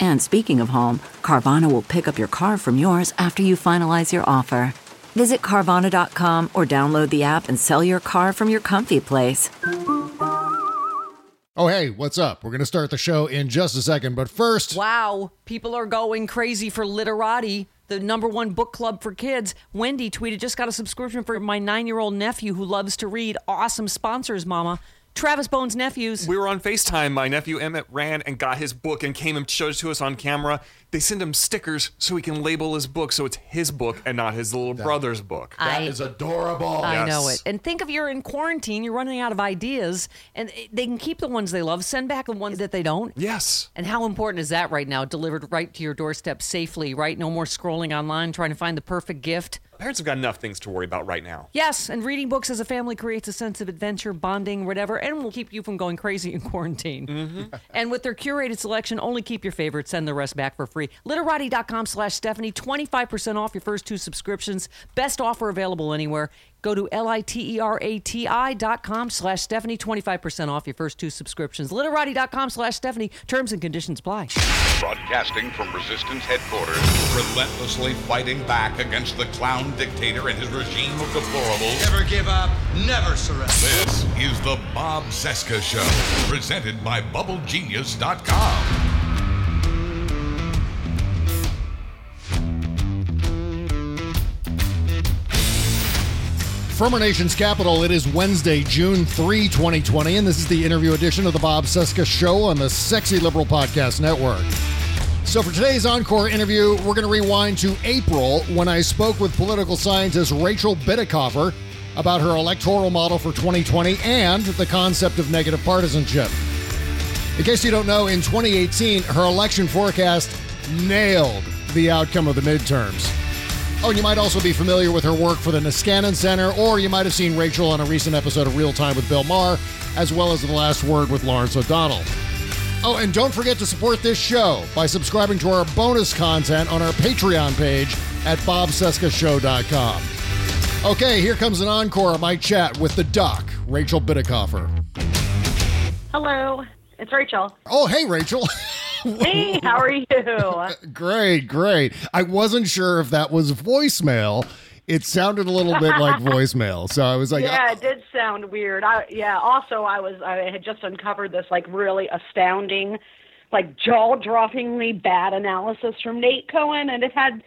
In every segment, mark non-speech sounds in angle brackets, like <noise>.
And speaking of home, Carvana will pick up your car from yours after you finalize your offer. Visit Carvana.com or download the app and sell your car from your comfy place. Oh, hey, what's up? We're going to start the show in just a second, but first. Wow, people are going crazy for Literati, the number one book club for kids. Wendy tweeted, just got a subscription for my nine year old nephew who loves to read. Awesome sponsors, Mama. Travis Bones' nephews. We were on FaceTime. My nephew Emmett ran and got his book and came and showed it to us on camera. They send him stickers so he can label his book so it's his book and not his little brother's book. That I- is adorable. I Yes. know it. And think of you're in quarantine, you're running out of ideas, and they can keep the ones they love, send back the ones that they don't. Yes. And how important is that right now? Delivered right to your doorstep safely, right? No more scrolling online trying to find the perfect gift. Parents have got enough things to worry about right now. Yes, and reading books as a family creates a sense of adventure, bonding, whatever, and will keep you from going crazy in quarantine. Mm-hmm. And with their curated selection, only keep your favorites, send the rest back for free. Literati.com slash Stephanie, 25% off your first two subscriptions. Best offer available anywhere. Go to L-I-T-E-R-A-T-I dot com slash Stephanie, 25% off your first two subscriptions. Literati.com slash Stephanie, terms and conditions apply. Broadcasting from Resistance headquarters, relentlessly fighting back against the clown dictator and his regime of deplorables. Never give up, never surrender. This is the Bob Cesca Show, presented by BubbleGenius.com. From our nation's capital, it is Wednesday, June 3, 2020, and this is the interview edition of the Bob Cesca Show on the Sexy Liberal Podcast Network. So, for today's encore interview, we're going to rewind to April when I spoke with political scientist Rachel Bitecofer about her electoral model for 2020 and the concept of negative partisanship. In case you don't know, in 2018, her election forecast nailed the outcome of the midterms. Oh, and you might also be familiar with her work for the Niskanen Center, or you might have seen Rachel on a recent episode of Real Time with Bill Maher, as well as The Last Word with Lawrence O'Donnell. Oh, and don't forget to support this show by subscribing to our bonus content on our Patreon page at bobcescashow.com. Okay, here comes an encore of my chat with the doc, Rachel Bitecofer. Hello, it's Rachel. Oh, hey, Rachel. <laughs> Hey, how are you? <laughs> great, great. I wasn't sure if that was voicemail. It sounded a little bit like <laughs> voicemail, so I was like, yeah, oh. it did sound weird. I yeah. Also, I was I had just uncovered this like really astounding, like jaw-droppingly bad analysis from Nate Cohn, and it had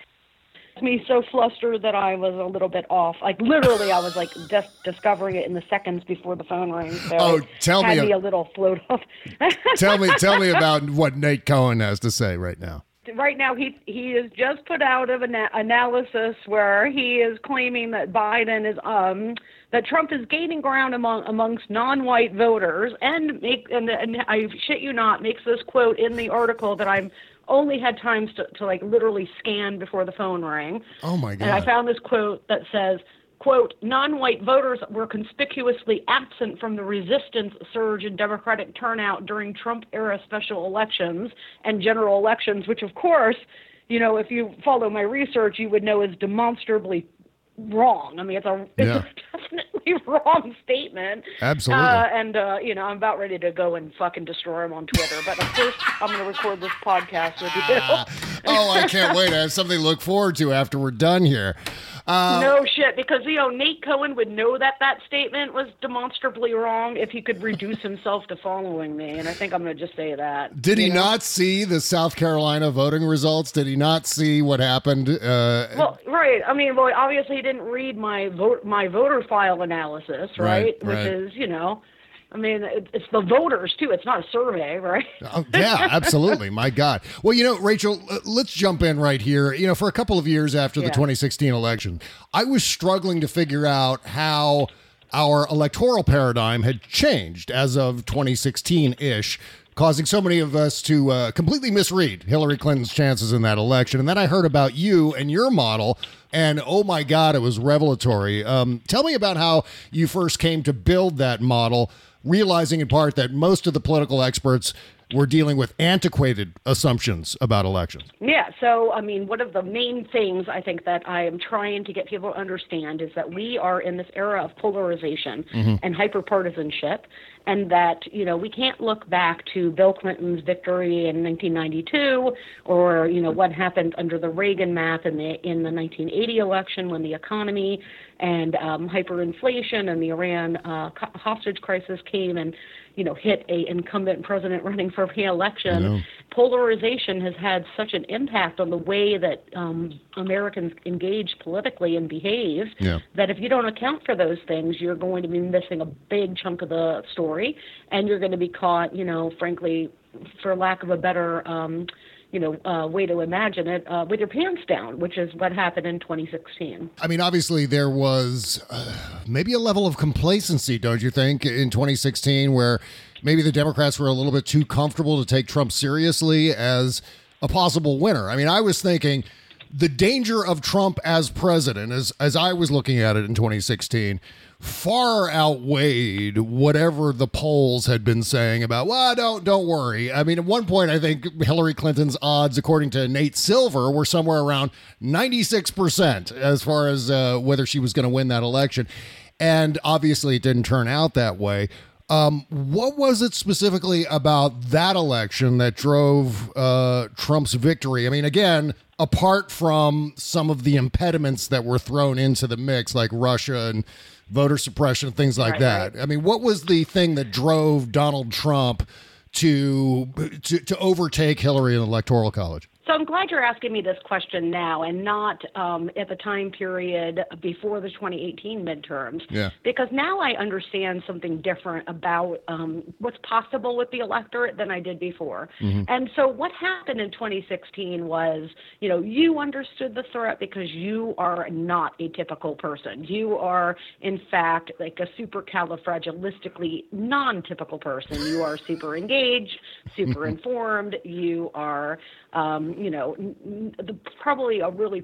me so flustered that I was a little bit off. Like literally, I was like <laughs> just discovering it in the seconds before the phone rang. So Oh, tell me me a little float off. <laughs> tell me, tell me <laughs> about what Nate Cohn has to say right now. right now he he has just put out of an analysis where he is claiming that Biden is um that Trump is gaining ground among amongst non-white voters and make and, and I shit you not makes this quote in the article that I'm only had times to, to like literally scan before the phone rang. Oh my god! And I found this quote that says, quote, non-white voters were conspicuously absent from the resistance surge in Democratic turnout during Trump-era special elections and general elections, which of course, you know, if you follow my research, you would know is demonstrably wrong. I mean, it's a, Yeah. it's a <laughs> definitely wrong statement. Absolutely. Uh, and, uh, you know, I'm about ready to go and fucking destroy him on Twitter. But first, <laughs> I'm going to record this podcast with you. oh, I can't wait. I have something to look forward to after we're done here. Uh, no shit, because you know Nate Cohn would know that that statement was demonstrably wrong if he could reduce himself to following me, and I think I'm going to just say that. Did he know? not see the South Carolina voting results? Did he not see what happened? Uh, Well, right. I mean, well, obviously he didn't read my vote my voter file analysis, right? Right, Which right. is, you know, I mean, it's the voters too. It's not a survey, right? <laughs> Oh, yeah, absolutely. My God. Well, you know, Rachel, let's jump in right here. You know, for a couple of years after the 2016 election, I was struggling to figure out how our electoral paradigm had changed as of 2016 ish. Causing so many of us to uh, completely misread Hillary Clinton's chances in that election. And then I heard about you and your model, and oh my God, it was revelatory. Um, tell me about how you first came to build that model, realizing in part that most of the political experts were dealing with antiquated assumptions about elections. Yeah, so I mean, one of the main things I think that I am trying to get people to understand is that we are in this era of polarization and hyperpartisanship, and that you know we can't look back to Bill Clinton's victory in 1992 or you know what happened under the Reagan math in the in the 1980 election when the economy and um, hyperinflation and the Iran uh, hostage crisis came and you know hit a incumbent president running for re-election. Polarization has had such an impact on the way that um, Americans engage politically and behave Yeah. that if you don't account for those things, you're going to be missing a big chunk of the story, and you're going to be caught, you know, frankly, for lack of a better. Um, you know, uh, way to imagine it, uh, with your pants down, which is what happened in 2016. I mean, obviously, there was uh, maybe a level of complacency, don't you think, in 2016, where maybe the Democrats were a little bit too comfortable to take Trump seriously as a possible winner. I mean, I was thinking the danger of Trump as president, as as I was looking at it in 2016, far outweighed whatever the polls had been saying about. Well, don't don't worry. I mean, at one point, I think Hillary Clinton's odds, according to Nate Silver, were somewhere around 96 percent as far as uh, whether she was going to win that election, and obviously, it didn't turn out that way. Um, what was it specifically about that election that drove uh, Trump's victory? I mean, again, apart from some of the impediments that were thrown into the mix, like Russia and voter suppression, things like Right, that. I mean, what was the thing that drove Donald Trump to to, to overtake Hillary in the Electoral College? So I'm glad you're asking me this question now and not um, at the time period before the 2018 midterms. Yeah. Because now I understand something different about um, what's possible with the electorate than I did before. And so what happened in 2016 was, you know, you understood the threat because you are not a typical person. You are, in fact, like a supercalifragilistically non-typical person. You are super engaged, super <laughs> informed. You are um, you know, the, probably a really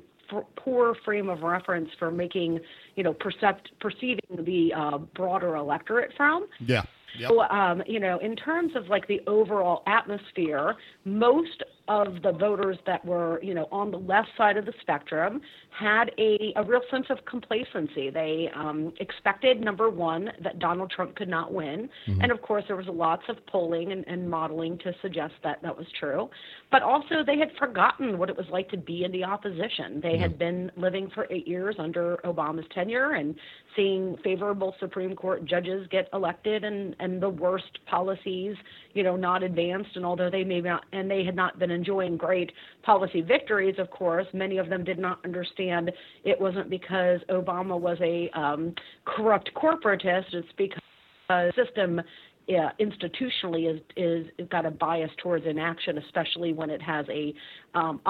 poor frame of reference for making, you know, percept, perceiving the uh, broader electorate from. Yeah. Yep. So, um, you know, in terms of like the overall atmosphere, most of the voters that were, you know, on the left side of the spectrum had a, a real sense of complacency. They um, expected, number one, that Donald Trump could not win. And of course, there was lots of polling and, and modeling to suggest that that was true. But also, they had forgotten what it was like to be in the opposition. They had been living for eight years under Obama's tenure and seeing favorable Supreme Court judges get elected and, and the worst policies, you know, not advanced. And although they may not, and they had not been enjoying great policy victories, of course, many of them did not understand it wasn't because Obama was a um, corrupt corporatist. It's because the system yeah, institutionally is is is got a bias towards inaction, especially when it has a um,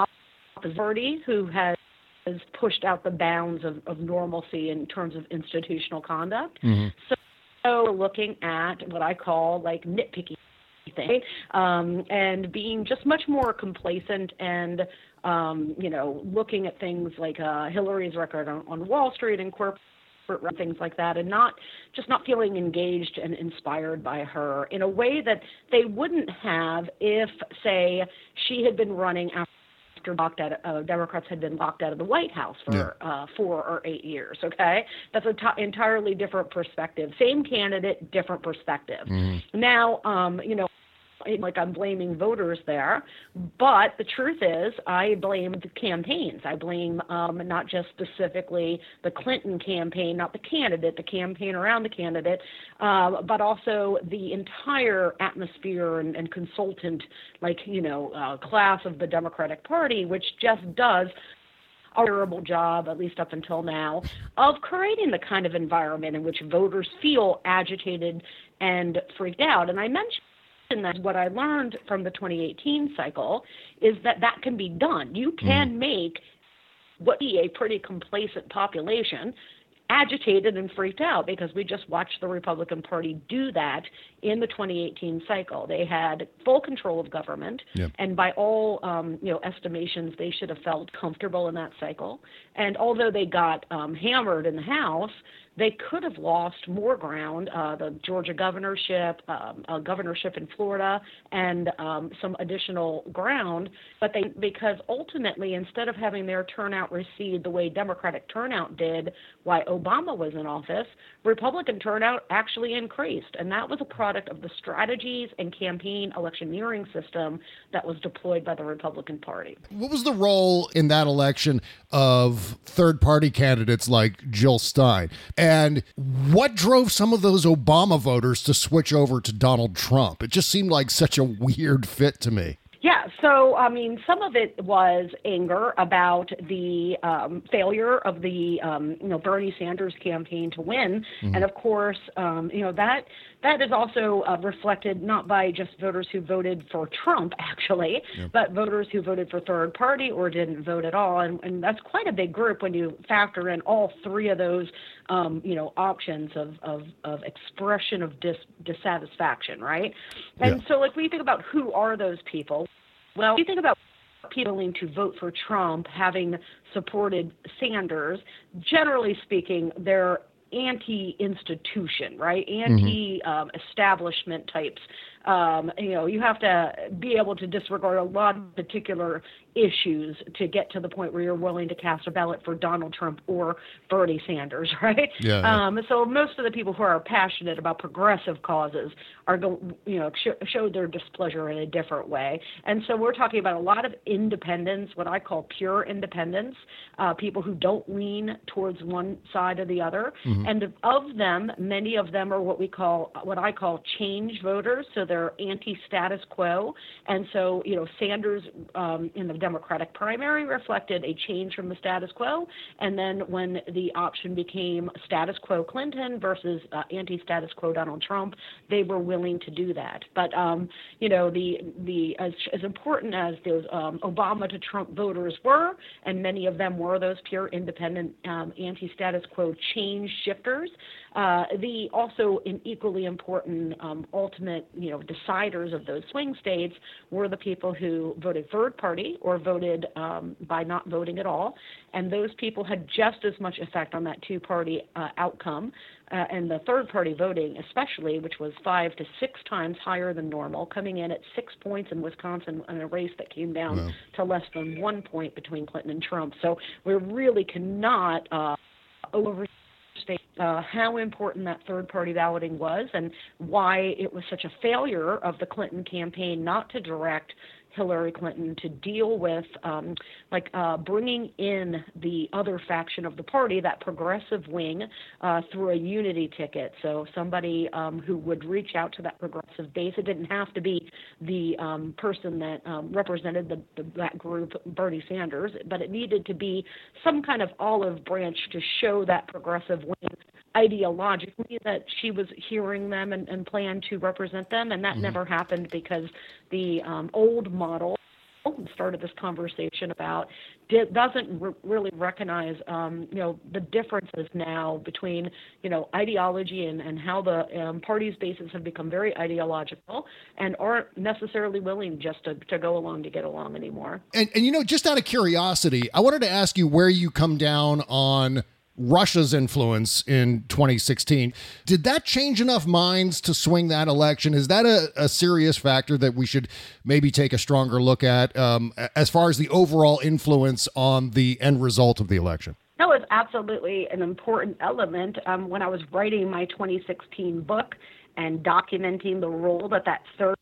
party who has has pushed out the bounds of, of normalcy in terms of institutional conduct. So, so looking at what I call like nitpicky thing, um, and being just much more complacent and um, you know looking at things like uh, Hillary's record on, on Wall Street and corporate things like that and not just not feeling engaged and inspired by her in a way that they wouldn't have if say she had been running after locked out uh, Democrats had been locked out of the White House for uh, four or eight years. Okay, that's an t- entirely different perspective. Same candidate, different perspective. Now, um, you know, like I'm blaming voters there, but the truth is I blame the campaigns. I blame um, not just specifically the Clinton campaign, not the candidate, the campaign around the candidate, uh, but also the entire atmosphere and, and consultant, like you know, uh, class of the Democratic Party, which just does a terrible job, at least up until now, of creating the kind of environment in which voters feel agitated and freaked out. And I mentioned that what I learned from the 2018 cycle is that that can be done. You can make what be a pretty complacent population agitated and freaked out because we just watched the Republican Party do that in the 2018 cycle. They had full control of government, Yep. and by all um, you know estimations, they should have felt comfortable in that cycle. And although they got um, hammered in the House, they could have lost more ground, uh, the Georgia governorship, um, a governorship in Florida, and um, some additional ground. But they, because ultimately, instead of having their turnout recede the way Democratic turnout did while Obama was in office, Republican turnout actually increased. And that was a product of the strategies and campaign electioneering system that was deployed by the Republican Party. What was the role in that election of third party candidates like Jill Stein? And what drove some of those Obama voters to switch over to Donald Trump? It just seemed like such a weird fit to me. Yeah, so I mean, some of it was anger about the um, failure of the um, you know Bernie Sanders campaign to win, and of course, um, you know that that is also uh, reflected not by just voters who voted for Trump actually, but voters who voted for third party or didn't vote at all, and, and that's quite a big group when you factor in all three of those um, you know options of of, of expression of dis- dissatisfaction, right? And Yeah. so, like, when you think about who are those people, well, you think about people willing to vote for Trump having supported Sanders, generally speaking, they're anti-institution, right? Mm-hmm. Anti-establishment um, types. Um, you know, you have to be able to disregard a lot of particular issues to get to the point where you're willing to cast a ballot for Donald Trump or Bernie Sanders, <laughs> right? Yeah, yeah. Um, so most of the people who are passionate about progressive causes are going, you know, sh- showed their displeasure in a different way. And so we're talking about a lot of independents, what I call pure independents, uh, people who don't lean towards one side or the other. And of them, many of them are what we call, what I call change voters. So they're anti-status quo. And so, you know, Sanders um, in the Democratic primary reflected a change from the status quo. And then when the option became status quo Clinton versus uh, anti-status quo Donald Trump, they were willing to do that. But um, you know, the the as, as important as those um, Obama to Trump voters were, and many of them were those pure independent um, anti-status quo change shifters. Uh, the also equally important um, ultimate, you know, deciders of those swing states were the people who voted third party or voted um, by not voting at all, and those people had just as much effect on that two-party uh, outcome. Uh, and the third-party voting, especially, which was five to six times higher than normal, coming in at six points in Wisconsin in a race that came down to less than one point between Clinton and Trump. So we really cannot uh, overstate uh, how important that third party balloting was and why it was such a failure of the Clinton campaign not to direct Hillary Clinton to deal with um, like uh, bringing in the other faction of the party, that progressive wing, uh, through a unity ticket. So somebody um, who would reach out to that progressive base. It didn't have to be the um, person that um, represented the, the, that group, Bernie Sanders, but it needed to be some kind of olive branch to show that progressive wing ideologically that she was hearing them and, and planned to represent them, and that never happened because the um, old model started this conversation about di- doesn't re- really recognize um, you know the differences now between you know ideology and, and how the um, parties bases have become very ideological and aren't necessarily willing just to, to go along to get along anymore. And, and you know, just out of curiosity, I wanted to ask you where you come down on Russia's influence in 2016. Did that change enough minds to swing that election? Is that a, a serious factor that we should maybe take a stronger look at um, as far as the overall influence on the end result of the election? That was absolutely an important element um, when I was writing my 2016 book and documenting the role that that third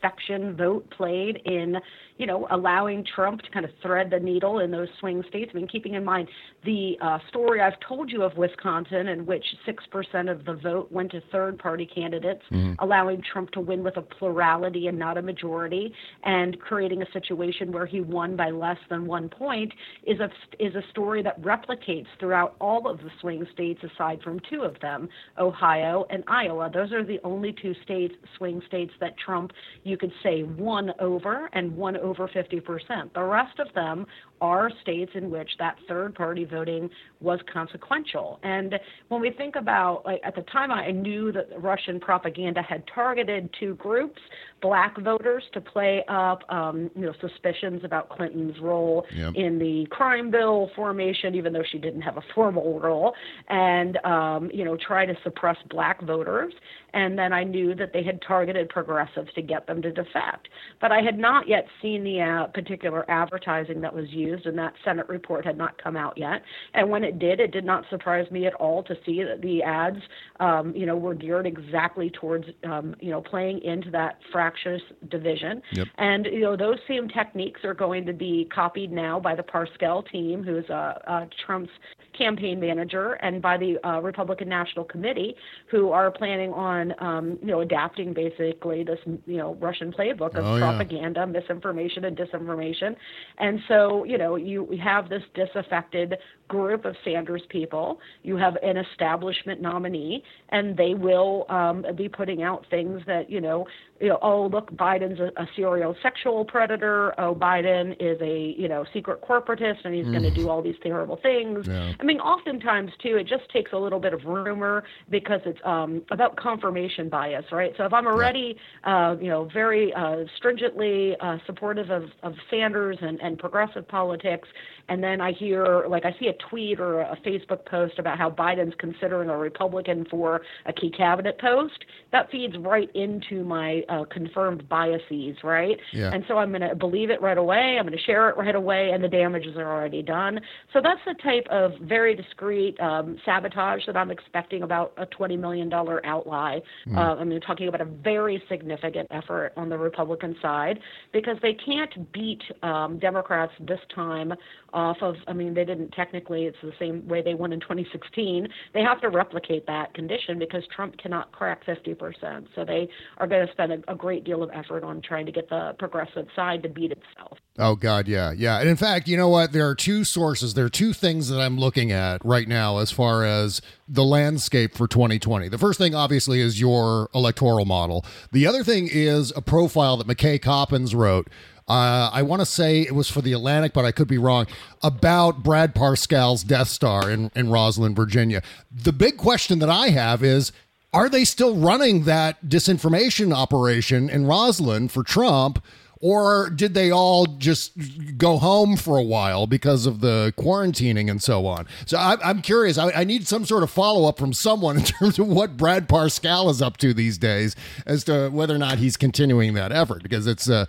section vote played in, you know, allowing Trump to kind of thread the needle in those swing states. I mean, keeping in mind the uh, story I've told you of Wisconsin, in which 6% of the vote went to third party candidates, mm-hmm. allowing Trump to win with a plurality and not a majority, and creating a situation where he won by less than one point, is a, is a story that replicates throughout all of the swing states aside from two of them, Ohio and Iowa. Those are the only two states, swing states, that Trump you could say won over and won over 50%. The rest of them are states in which that third party voting was consequential. And when we think about, like, at the time, I knew that Russian propaganda had targeted two groups black voters to play up, um, you know, suspicions about Clinton's role yep. in the crime bill formation, even though she didn't have a formal role, and, um, you know, try to suppress black voters. And then I knew that they had targeted progressives to get them to defect. But I had not yet seen the uh, particular advertising that was used, and that Senate report had not come out yet. And when it did, it did not surprise me at all to see that the ads, um, you know, were geared exactly towards, um, you know, playing into that fractious division. Yep. And you know, those same techniques are going to be copied now by the Parscale team, who's uh, uh, Trump's campaign manager, and by the uh, Republican National Committee, who are planning on, um, you know, adapting basically this, you know, Russian playbook of oh, propaganda, yeah. misinformation, and disinformation. And so, you know, you have this disaffected group of Sanders people. You have an establishment nominee, and they will um, be putting out things that you know, you know, oh look, Biden's a, a serial sexual predator. Oh, Biden is a you know secret corporatist, and he's mm. going to do all these terrible things. Yeah. I mean, oftentimes too, it just takes a little bit of rumor because it's um, about confirmation bias, right? So if I'm already, uh, you know, very uh, stringently uh, supportive of, of Sanders and, and progressive politics, and then I hear, like, I see a tweet or a Facebook post about how Biden's considering a Republican for a key cabinet post, that feeds right into my uh, confirmed biases, right? Yeah. And so I'm going to believe it right away. I'm going to share it right away, and the damages are already done. So that's the type of very discreet um, sabotage that I'm expecting about a $20 million outlay. Mm. Uh, I mean, talking about a very significant effort on the Republican side because they can't beat um, Democrats this time off of, I mean, they didn't technically, it's the same way they won in 2016. They have to replicate that condition because Trump cannot crack 50%. So they are going to spend a, a great deal of effort on trying to get the progressive side to beat itself. Oh, God, yeah. Yeah. And in fact, you know what? There are two sources, there are two things that I'm looking at right now as far as the landscape for 2020. The first thing, obviously, is your electoral model. The other thing is a profile that McKay Coppins wrote uh, I want to say it was for the Atlantic, but I could be wrong, about Brad Parscale's Death Star in, in Rosslyn, Virginia. The big question that I have is are they still running that disinformation operation in Rosslyn for Trump? Or did they all just go home for a while because of the quarantining and so on? So I, am curious. I, I, need some sort of follow up from someone <laughs> in terms of what Brad Parscale is up to these days as to whether or not he's continuing that effort because it's uh.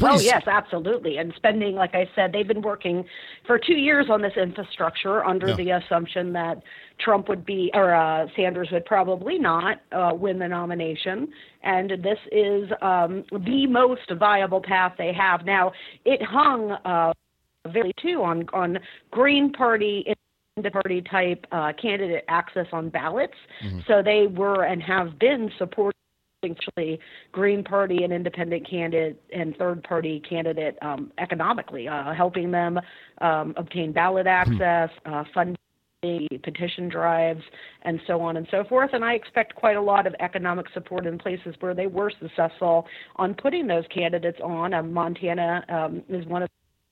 Oh yes, absolutely. And spending, like I said, they've been working for two years on this infrastructure under yeah. the assumption that Trump would be, or uh, Sanders would probably not uh, win the nomination. And this is um, the most viable path they have. Now, it hung uh, very too on on Green Party The party type uh, candidate access on ballots. Mm-hmm. So they were and have been supporting actually Green Party and independent candidate and third party candidate um, economically, uh, helping them um, obtain ballot hmm. access, uh, funding petition drives, and so on and so forth. And I expect quite a lot of economic support in places where they were successful on putting those candidates on. Um, Montana um, is one of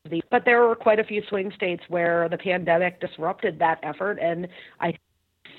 the, but there were quite a few swing states where the pandemic disrupted that effort, and I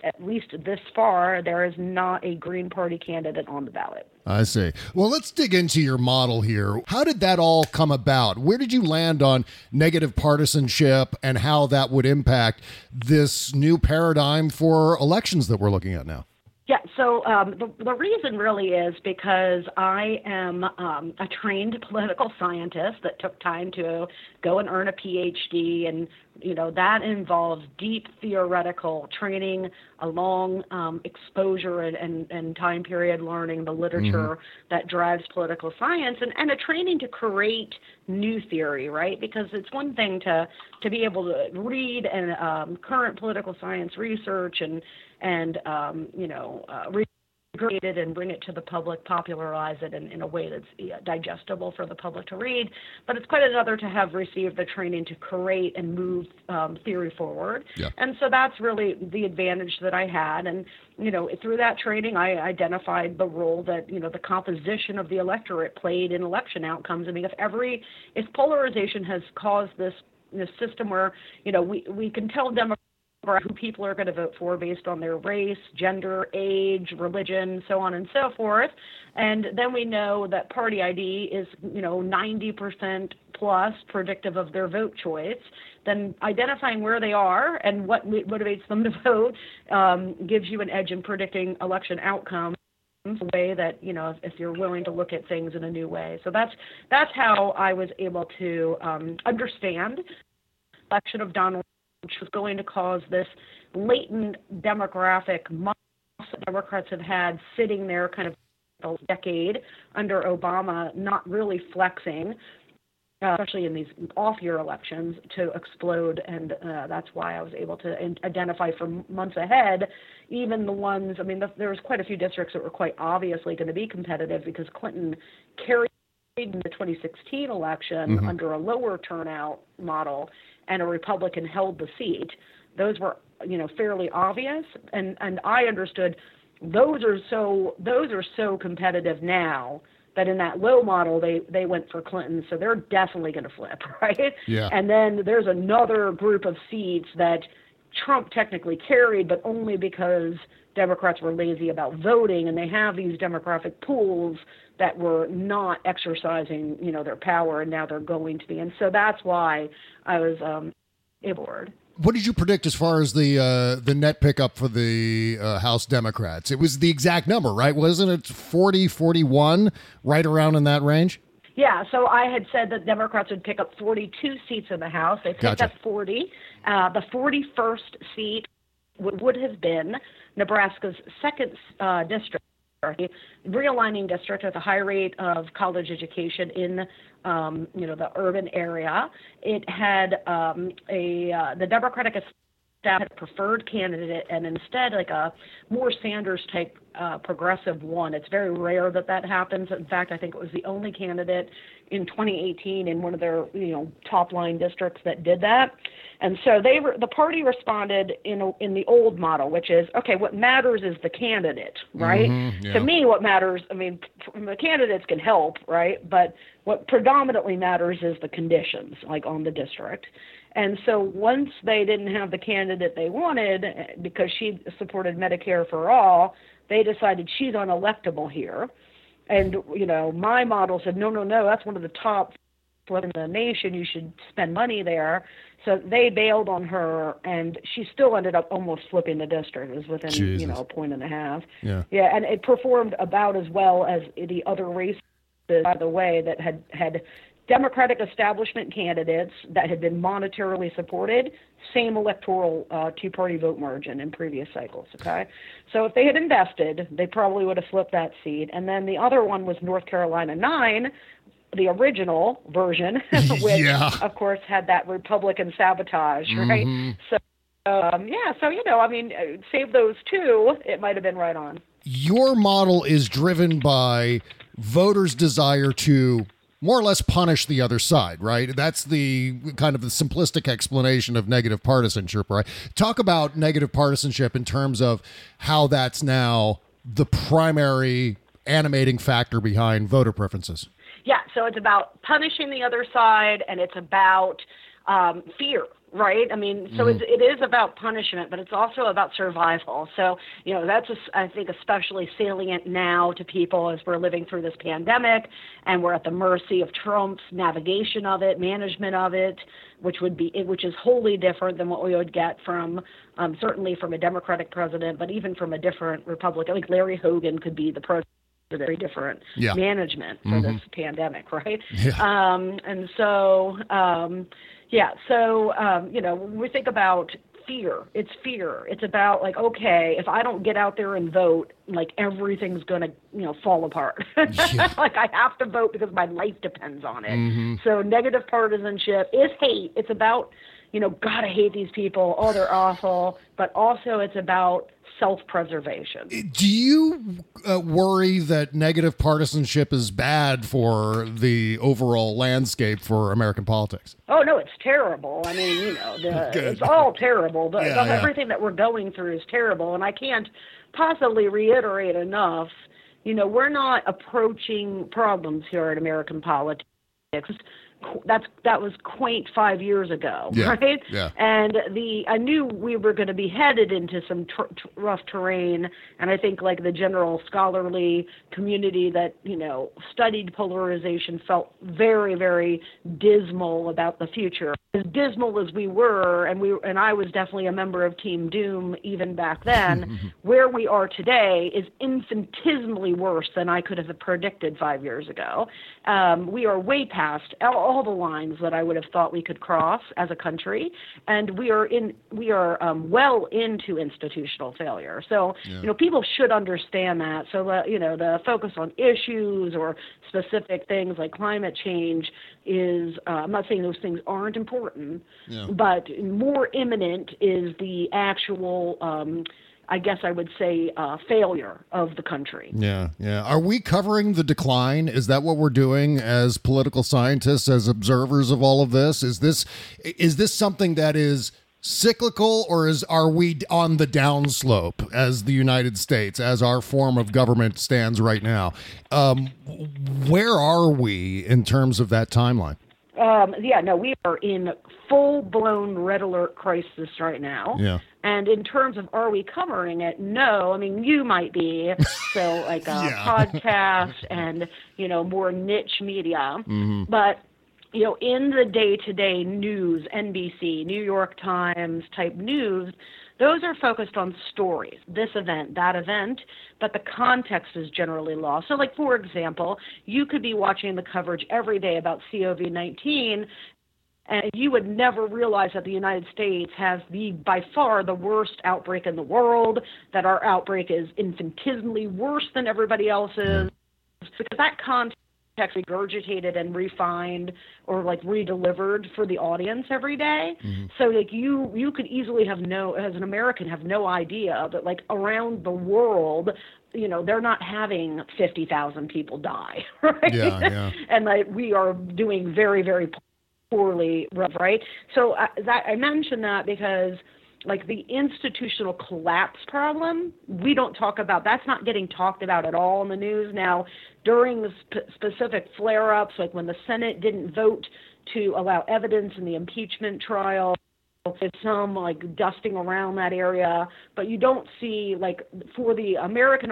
at least this far, there is not a Green Party candidate on the ballot. I see. Well, let's dig into your model here. How did that all come about? Where did you land on negative partisanship and how that would impact this new paradigm for elections that we're looking at now? Yeah, so um, the, the reason really is because I am um, a trained <laughs> political scientist that took time to go and earn a PhD and you know that involves deep theoretical training, a long um, exposure and, and, and time period learning the literature that drives political science, and, and a training to create new theory, right? Because it's one thing to to be able to read and um, current political science research and and um, you know. Uh, read create it and bring it to the public, popularize it in, in a way that's digestible for the public to read. But it's quite another to have received the training to create and move um, theory forward. Yeah. And so that's really the advantage that I had. And, you know, through that training, I identified the role that, you know, the composition of the electorate played in election outcomes. I mean, if every, if polarization has caused this, this system where, you know, we, we can tell Democrats who people are going to vote for based on their race, gender, age, religion, so on and so forth. And then we know that party ID is, you know, 90% plus predictive of their vote choice. Then identifying where they are and what motivates them <laughs> to vote um, gives you an edge in predicting election outcomes a way that you know if, if, you're willing to look at things in a new way so that's that's how i was able to um, understand election of donald which was going to cause this latent demographic muscle that Democrats have had sitting there kind of a decade under Obama, not really flexing, uh, especially in these off-year elections, to explode. And uh, that's why I was able to identify for months ahead, even the ones. I mean, the, there was quite a few districts that were quite obviously going to be competitive because Clinton carried in the 2016 election Mhm. under a lower turnout model and a Republican held the seat. Those were, you know, fairly obvious, and and I understood those are so those are so competitive now that in that low model they they went for Clinton, so they're definitely going to flip, <laughs> right? Yeah. And then there's another group of seats that Trump technically carried, but only because Democrats were lazy about voting, and they have these demographic pools that were not exercising, you know, their power, and now they're going to be. And so that's why I was um, aboard. What did you predict as far as the uh, the net pickup for the uh, House Democrats? It was the exact number, right? Wasn't it 40, 41, right around in that range? Yeah, so I had said that Democrats would pick up 42 seats in the House. They picked Gotcha. up 40. Uh, the 41st seat would, would have been Nebraska's second uh, district, realigning district with a high rate of college education in, um, you know, the urban area. It had um, a uh, the Democratic a preferred candidate and instead like a more Sanders type uh, progressive one. It's very rare that that happens. In fact, I think it was the only candidate in 2018 in one of their you know top line districts that did that. And so they were, the party responded in a, in the old model, which is okay. What matters is the candidate, right? Mhm, yeah. To me, what matters, I mean, the candidates can help, right? But what predominantly matters is the conditions, like on the district. And so once they didn't have the candidate they wanted, eh, because she supported Medicare for all, they decided she's unelectable here. And you know, my model said, no, no, no, that's one of the top in the nation. You should spend money there. So they bailed on her, and she still ended up almost flipping the district. It was within Jesus. you know a point and a half. Yeah. Yeah, and it performed about as well as the other races, by the way, that had had Democratic establishment candidates that had been monetarily supported, same electoral uh, two-party vote margin in previous cycles. Okay, so if they had invested, they probably would have flipped that seat. And then the other one was North Carolina nine, the original version, <laughs> <laughs> which Yeah. of course had that Republican sabotage, right? Mhm. So. Um, yeah, so you know, I mean, uh, save those two, it might have been right on. Your model is driven by voters' desire to more or less punish the other side, right? That's the kind of the simplistic explanation of negative partisanship, right? Talk about negative partisanship in terms of how that's now the primary animating factor behind voter preferences. Yeah, so it's about punishing the other side, and it's about um, fear, right? I mean, so it's, it is about punishment, but it's also about survival. So, you know, that's, a- I think, especially salient now to people as we're living through this pandemic, and we're at the mercy of Trump's navigation of it, management of it, which would be, which is wholly different than what we would get from, um, certainly from a Democratic president, but even from a different Republican. Like Larry Hogan could be the president. Very different Yeah. management for Mhm. this pandemic, right? Yeah. Um, and so, um, Yeah. So, um, you know, when we think about fear, it's fear. It's about like, okay, if I don't get out there and vote, like everything's going to, you know, fall apart. <laughs> Yeah. like I have to vote because my life depends on it. Mhm. So negative partisanship is hate. It's about, you know, God, I hate these people. Oh, they're awful. But also it's about self-preservation. Do you uh, worry that negative partisanship is bad for the overall landscape for American politics? Oh no, it's terrible. I mean, you know, the, <laughs> it's all terrible. The, Yeah, the- yeah. Everything that we're going through is terrible, and I can't possibly reiterate enough. You know, we're not approaching problems here at American politics. That's that was quaint five years ago, Yeah, right? yeah. And the I knew we were going to be headed into some tr- tr- rough terrain, and I think like the general scholarly community that you know studied polarization felt very very dismal about the future. As dismal as we were, and we and I was definitely a member of Team Doom even back then. <laughs> where we are today is infinitesimally worse than I could have predicted five years ago. Um, we are way past all, all the lines that I would have thought we could cross as a country, and we are in we are um, well into institutional failure. So you know people should understand that. So uh, you know the focus on issues or specific things like climate change is uh, I'm not saying those things aren't important, Yeah. but more imminent is the actual. Um, I guess I would say uh, failure of the country. Yeah, yeah. Are we covering the decline? Is that what we're doing as political scientists, as observers of all of this? Is this is this something that is cyclical, or is are we on the downslope as the United States, as our form of government stands right now? Um, where are we in terms of that timeline? Um, yeah, no, we are in full blown red alert crisis right now. Yeah. And in terms of are we covering it? No. I mean, you might be. <laughs> So, like a Yeah. podcast and, you know, more niche media. Mhm. But, you know, in the day to day news, NBC, New York Times type news, those are focused on stories, this event, that event, but the context is generally lost. So, like, for example, you could be watching the coverage every day about COVID 19 and you would never realize that the United States has the by far the worst outbreak in the world, that our outbreak is infinitesimally worse than everybody else's, because that context regurgitated and refined or like redelivered for the audience every day. Mm-hmm. So like you you could easily have no as an American have no idea that like around the world you know they're not having 50,000 people die <laughs> right Yeah, yeah. and like we are doing very very poorly right? So uh, that i mention that because like the institutional collapse problem we don't talk about that's not getting talked about at all in the news. Now during the sp- specific flare ups like when the senate didn't vote to allow evidence in the impeachment trial there's some like dusting around that area. But you don't see like for the american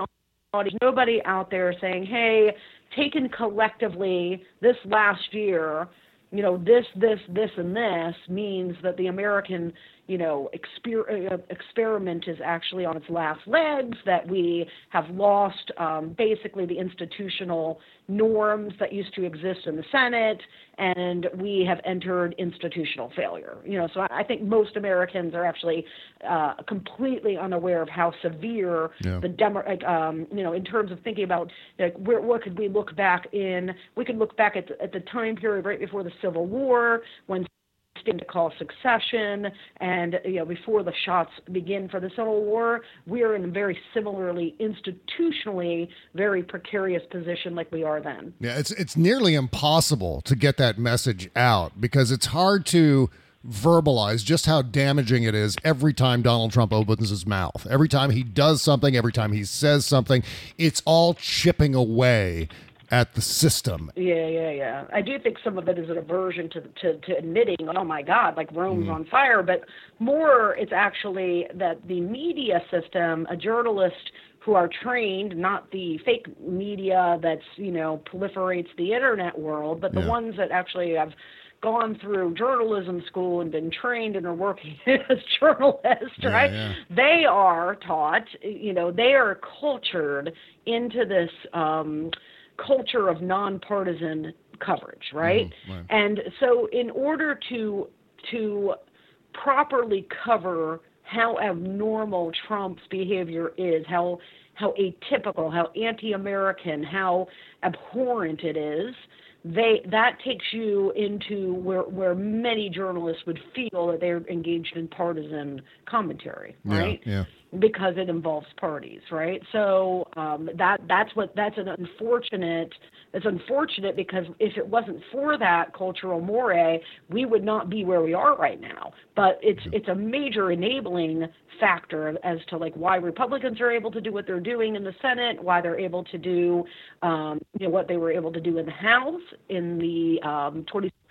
audience nobody out there saying hey taken collectively this last year you know this this this and this means that the american you know exper- uh, experiment is actually on its last legs that we have lost um, basically the institutional norms that used to exist in the senate and we have entered institutional failure you know so i, think most americans are actually uh, completely unaware of how severe Yeah. the demo, like, um, you know in terms of thinking about like where what could we look back in we could look back at the, at the time period right before the civil war when to call succession and you know before the shots begin for the civil war we are in a very similarly institutionally very precarious position like we are then Yeah, it's it's nearly impossible to get that message out because it's hard to verbalize just how damaging it is every time Donald Trump opens his mouth. Every time he does something, every time he says something, it's all chipping away at the system. Yeah, yeah, yeah. I do think some of it is an aversion to to, to admitting, oh my God, like Rome's on fire. But more, it's actually that the media system, a journalist who are trained, not the fake media that's you know proliferates the internet world, but the Yeah. ones that actually have gone through journalism school and been trained and are working <laughs> as journalists, Yeah, right? yeah. They are taught, you know, they are cultured into this um, culture of nonpartisan coverage, mm-hmm. right? right. And so, in order to to properly cover how abnormal Trump's behavior is, how how atypical, how anti-American, how abhorrent it is, they that takes you into where where many journalists would feel that they're engaged in partisan commentary, right? Yeah, Because it involves parties, right? So um, that that's what that's an unfortunate. It's unfortunate because if it wasn't for that cultural moray, we would not be where we are right now. But it's it's a major enabling factor as to like why Republicans are able to do what they're doing in the Senate, why they're able to do um, you know what they were able to do in the House in the um,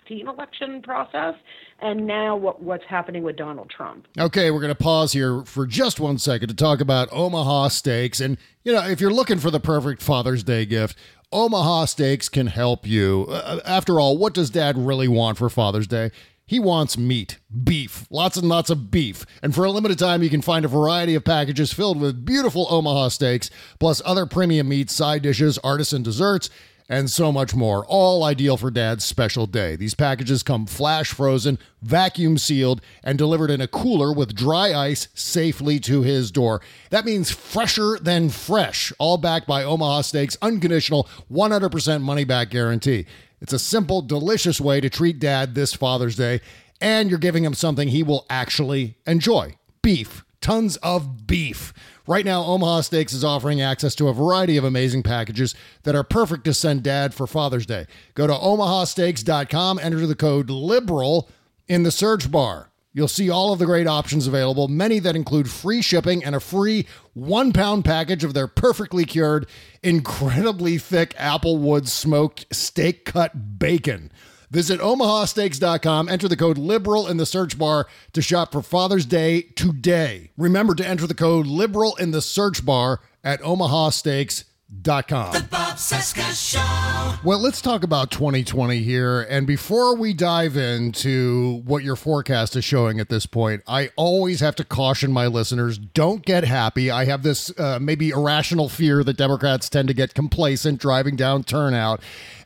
2016 election process, and now what, what's happening with Donald Trump. Okay, we're going to pause here for just one second to talk about Omaha Steaks. And, you know, if you're looking for the perfect Father's Day gift, Omaha Steaks can help you. Uh, after all, what does dad really want for Father's Day? He wants meat, beef, lots and lots of beef. And for a limited time, you can find a variety of packages filled with beautiful Omaha steaks, plus other premium meats, side dishes, artisan desserts, and so much more. All ideal for dad's special day. These packages come flash frozen, vacuum sealed, and delivered in a cooler with dry ice safely to his door. That means fresher than fresh, all backed by Omaha Steaks' unconditional 100% money back guarantee. It's a simple, delicious way to treat dad this Father's Day, and you're giving him something he will actually enjoy beef. Tons of beef. Right now, Omaha Steaks is offering access to a variety of amazing packages that are perfect to send dad for Father's Day. Go to omahasteaks.com, enter the code LIBERAL in the search bar. You'll see all of the great options available, many that include free shipping and a free one pound package of their perfectly cured, incredibly thick Applewood smoked steak cut bacon. Visit omahasteaks.com, enter the code LIBERAL in the search bar to shop for Father's Day today. Remember to enter the code LIBERAL in the search bar at omahasteaks.com. The Bob Cesca Show. Well, let's talk about 2020 here. And before we dive into what your forecast is showing at this point, I always have to caution my listeners don't get happy. I have this uh, maybe irrational fear that Democrats tend to get complacent driving down turnout.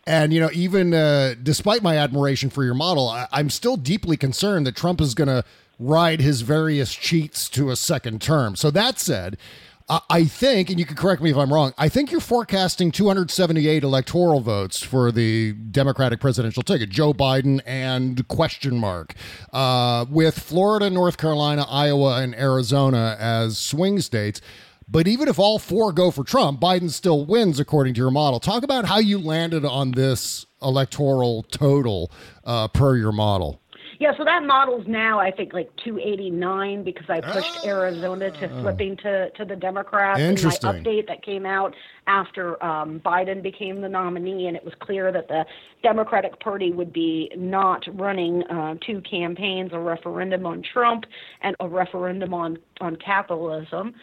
And, you know, even uh, despite my admiration for your model, I- I'm still deeply concerned that Trump is going to ride his various cheats to a second term. So, that said, I- think, and you can correct me if I'm wrong, I think you're forecasting 278 electoral votes for the Democratic presidential ticket, Joe Biden and question mark, uh, with Florida, North Carolina, Iowa, and Arizona as swing states. But even if all four go for Trump, Biden still wins according to your model. Talk about how you landed on this electoral total uh, per your model. Yeah, so that model's now I think like 289 because I pushed Arizona to flipping to to the Democrats. And my Interesting. update that came out after um, Biden became the nominee, and it was clear that the Democratic Party would be not running uh, two campaigns: a referendum on Trump and a referendum on on capitalism.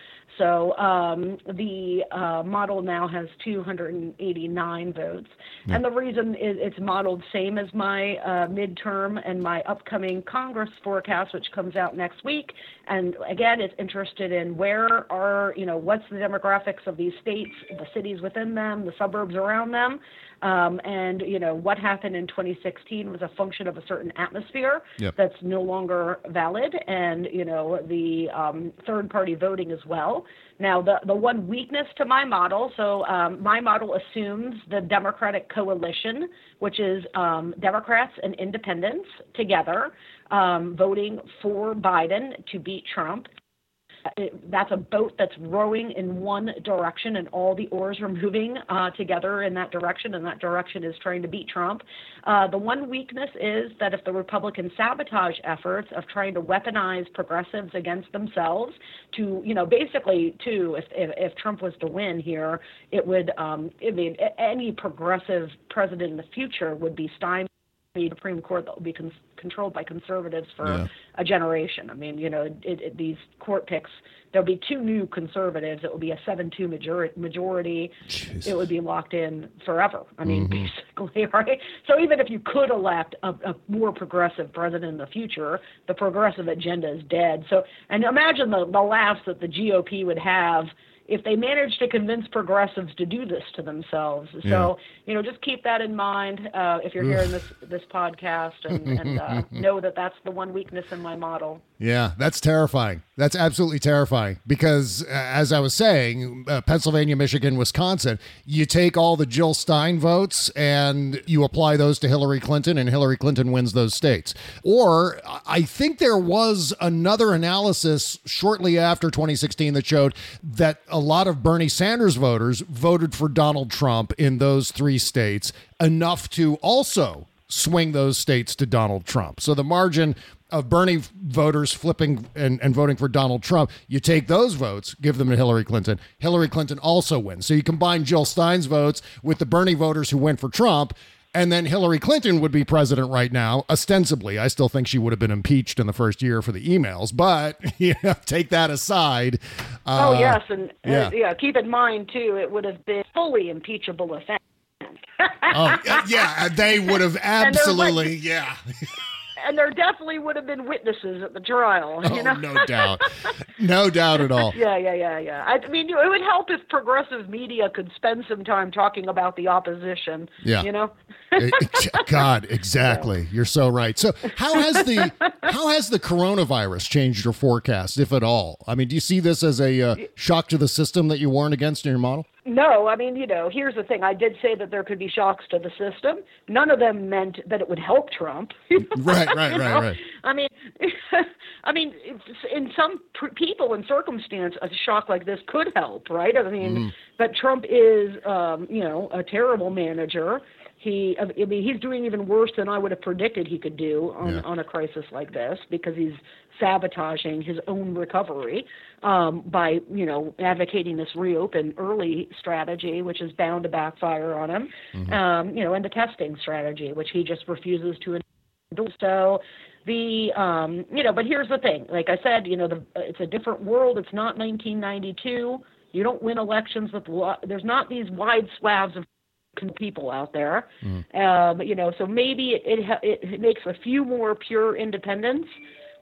So um, the uh, model now has 289 votes, and the reason is it's modeled same as my uh, midterm and my upcoming Congress forecast, which comes out next week. And again, it's interested in where are you know what's the demographics of these states, the cities within them, the suburbs around them. Um, and you know what happened in 2016 was a function of a certain atmosphere Yep. that's no longer valid, and you know the um, third-party voting as well. Now, the the one weakness to my model, so um, my model assumes the Democratic coalition, which is um, Democrats and Independents together, um, voting for Biden to beat Trump that's a boat that's rowing in one direction, and all the oars are moving uh, together in that direction, and that direction is trying to beat Trump. Uh, the one weakness is that if the Republican sabotage efforts of trying to weaponize progressives against themselves to, you know, basically, too, if if, if Trump was to win here, it would, um, I mean, any progressive president in the future would be stymied Supreme Court that will be con- controlled by conservatives for Yeah. a generation. I mean, you know, it, it, these court picks, there'll be two new conservatives. It will be a 7 2 majority. majority. It would be locked in forever. I mean, mm-hmm. basically, <laughs> right? So even if you could elect a, a more progressive president in the future, the progressive agenda is dead. So, and imagine the, the laughs that the GOP would have if they manage to convince progressives to do this to themselves. So, Yeah. you know, just keep that in mind uh, if you're hearing this this podcast, and, and uh, <laughs> know that that's the one weakness in my model. Yeah, that's terrifying. That's absolutely terrifying because, uh, as I was saying, uh, Pennsylvania, Michigan, Wisconsin, you take all the Jill Stein votes and you apply those to Hillary Clinton, and Hillary Clinton wins those states. Or I- I think there was another analysis shortly after 2016 that showed that a lot of Bernie Sanders voters voted for Donald Trump in those three states, enough to also swing those states to Donald Trump. So the margin of Bernie voters flipping and, and voting for Donald Trump, you take those votes, give them to Hillary Clinton. Hillary Clinton also wins. So you combine Jill Stein's votes with the Bernie voters who went for Trump, and then Hillary Clinton would be president right now, ostensibly. I still think she would have been impeached in the first year for the emails, but <laughs> you know, take that aside. oh Uh, yes, and yeah. uh, yeah, keep in mind too, it would have been fully impeachable offense. Oh, yeah, they would have <laughs> they're like- absolutely, yeah. <laughs> and there definitely would have been witnesses at the trial. Oh, you know? no doubt. No <laughs> doubt at all. Yeah, yeah, yeah, yeah. I mean, it would help if progressive media could spend some time talking about the opposition. Yeah. You know. <laughs> God, exactly. You're so right. So, how has the how has the coronavirus changed your forecast, if at all? I mean, do you see this as a uh, shock to the system that you warned against in your model? No, I mean, you know, here's the thing. I did say that there could be shocks to the system. None of them meant that it would help Trump. <laughs> Right, right, right, know? right. I mean, <laughs> I mean, in some pr- people and circumstance, a shock like this could help, right? I mean, Mm. but Trump is, um, you know, a terrible manager. He, I mean, he's doing even worse than I would have predicted he could do on, Yeah. on a crisis like this because he's sabotaging his own recovery um, by, you know, advocating this reopen early strategy, which is bound to backfire on him. Um, you know, and the testing strategy, which he just refuses to endorse. So. The um you know but here's the thing. Like i said you know the it's a different world. It's not 1992 you don't win elections with lo- there's not these wide swaths of people out there. Um you know so maybe it it, it makes a few more pure independents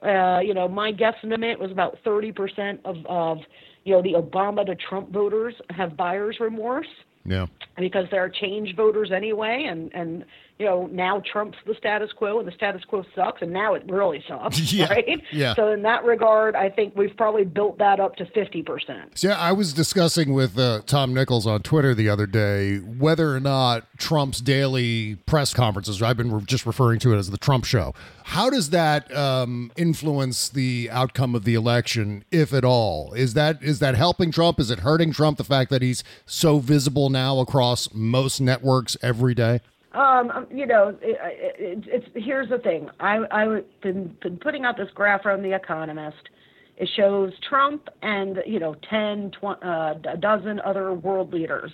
uh you know my guesstimate was about 30% of of you know the obama to trump voters have buyer's remorse Yeah. because they're change voters anyway and and you know now trump's the status quo and the status quo sucks and now it really sucks <laughs> Yeah, right yeah. so in that regard i think we've probably built that up to 50% yeah, I was discussing with uh, Tom Nichols on Twitter the other day whether or not Trump's daily press conferences, I've been re- just referring to it as the Trump show, how does that um, influence the outcome of the election, if at all? Is that is that helping Trump? Is it hurting Trump, the fact that he's so visible now across most networks every day? Um, um, you know, it, it, it's here's the thing. I I've been been putting out this graph from The Economist. It shows Trump and you know 10, 20, uh, a dozen other world leaders,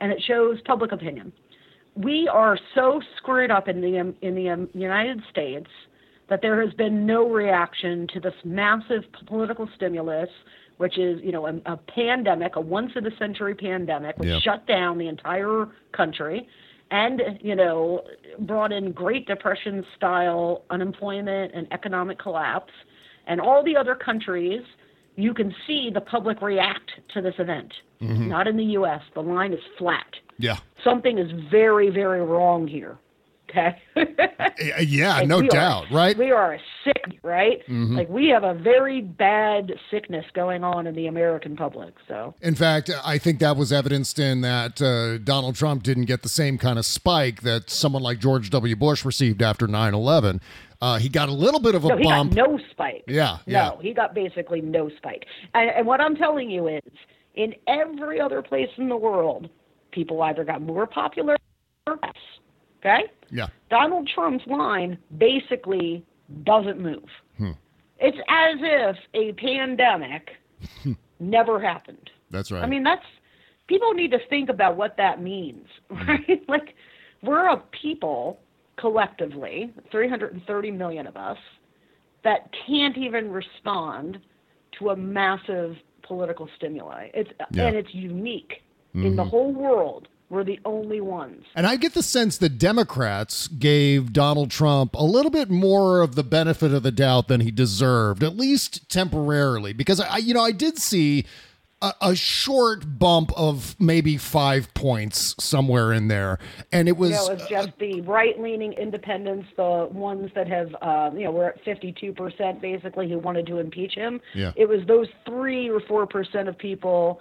and it shows public opinion. We are so screwed up in the um, in the um, United States that there has been no reaction to this massive political stimulus, which is you know a, a pandemic, a once in a century pandemic, which Yeah. shut down the entire country and you know brought in great depression style unemployment and economic collapse and all the other countries you can see the public react to this event. Mm-hmm. Not in the US the line is flat. Yeah. something is very very wrong here okay <laughs> Yeah, Like, no we are- doubt, right? we are a sick right like we have a very bad sickness going on in the american public so In fact, I think that was evidenced in that uh, Donald Trump didn't get the same kind of spike that someone like George W. Bush received after 9 11. Uh, he got a little bit of a No, he bump. got no spike. Yeah, yeah. No, he got basically no spike. And, and what I'm telling you is, in every other place in the world, people either got more popular or less. Okay? yeah. Donald Trump's line basically doesn't move. Hmm. It's as if a pandemic hmm. never happened. That's right. I mean, that's people need to think about what that means, <laughs> hmm. right? like, we're a people collectively, 330 million of us, that can't even respond to a massive political stimuli. It's Yeah. and it's unique in the mm-hmm. whole world. We're the only ones. And I get the sense that Democrats gave Donald Trump a little bit more of the benefit of the doubt than he deserved, at least temporarily. Because I, you know, I did see a, a, short bump of maybe five points somewhere in there, and it was. You know, it was just uh, the right-leaning independents, the ones that have, uh, you know, were at fifty-two percent basically who wanted to impeach him. Yeah. It was those three or four percent of people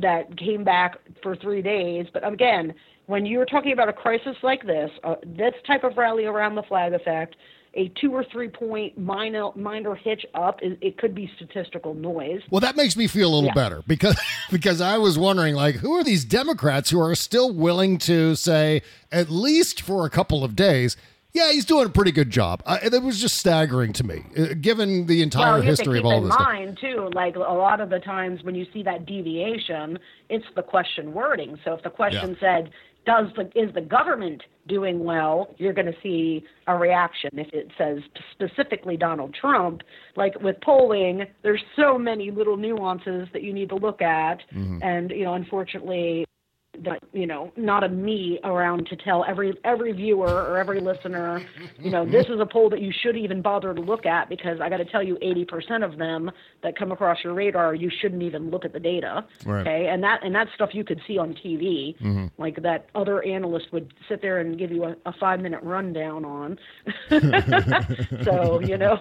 that came back for three days. But again, when you're talking about a crisis like this, uh, this type of rally around the flag effect a two or three point minor minor hitch up, it, it could be statistical noise. Well, that makes me feel a little yeah. better because <laughs> because I was wondering like who are these Democrats who are still willing to say at least for a couple of days. Yeah, he's doing a pretty good job. Uh, it was just staggering to me, uh, given the entire well, history of all this. Keep in mind too, like a lot of the times when you see that deviation, it's the question wording. So if the question yeah. said, does the is the government doing well, you're going to see a reaction. If it says specifically Donald Trump, like with polling, there's so many little nuances that you need to look at, mm-hmm. and you know, unfortunately, that you know not a me around to tell every every viewer or every listener you know this is a poll that you should even bother to look at because i got to tell you 80% of them that come across your radar you shouldn't even look at the data right. okay and that and that stuff you could see on tv mm-hmm. like that other analyst would sit there and give you a, a 5 minute rundown on <laughs> <laughs> so you know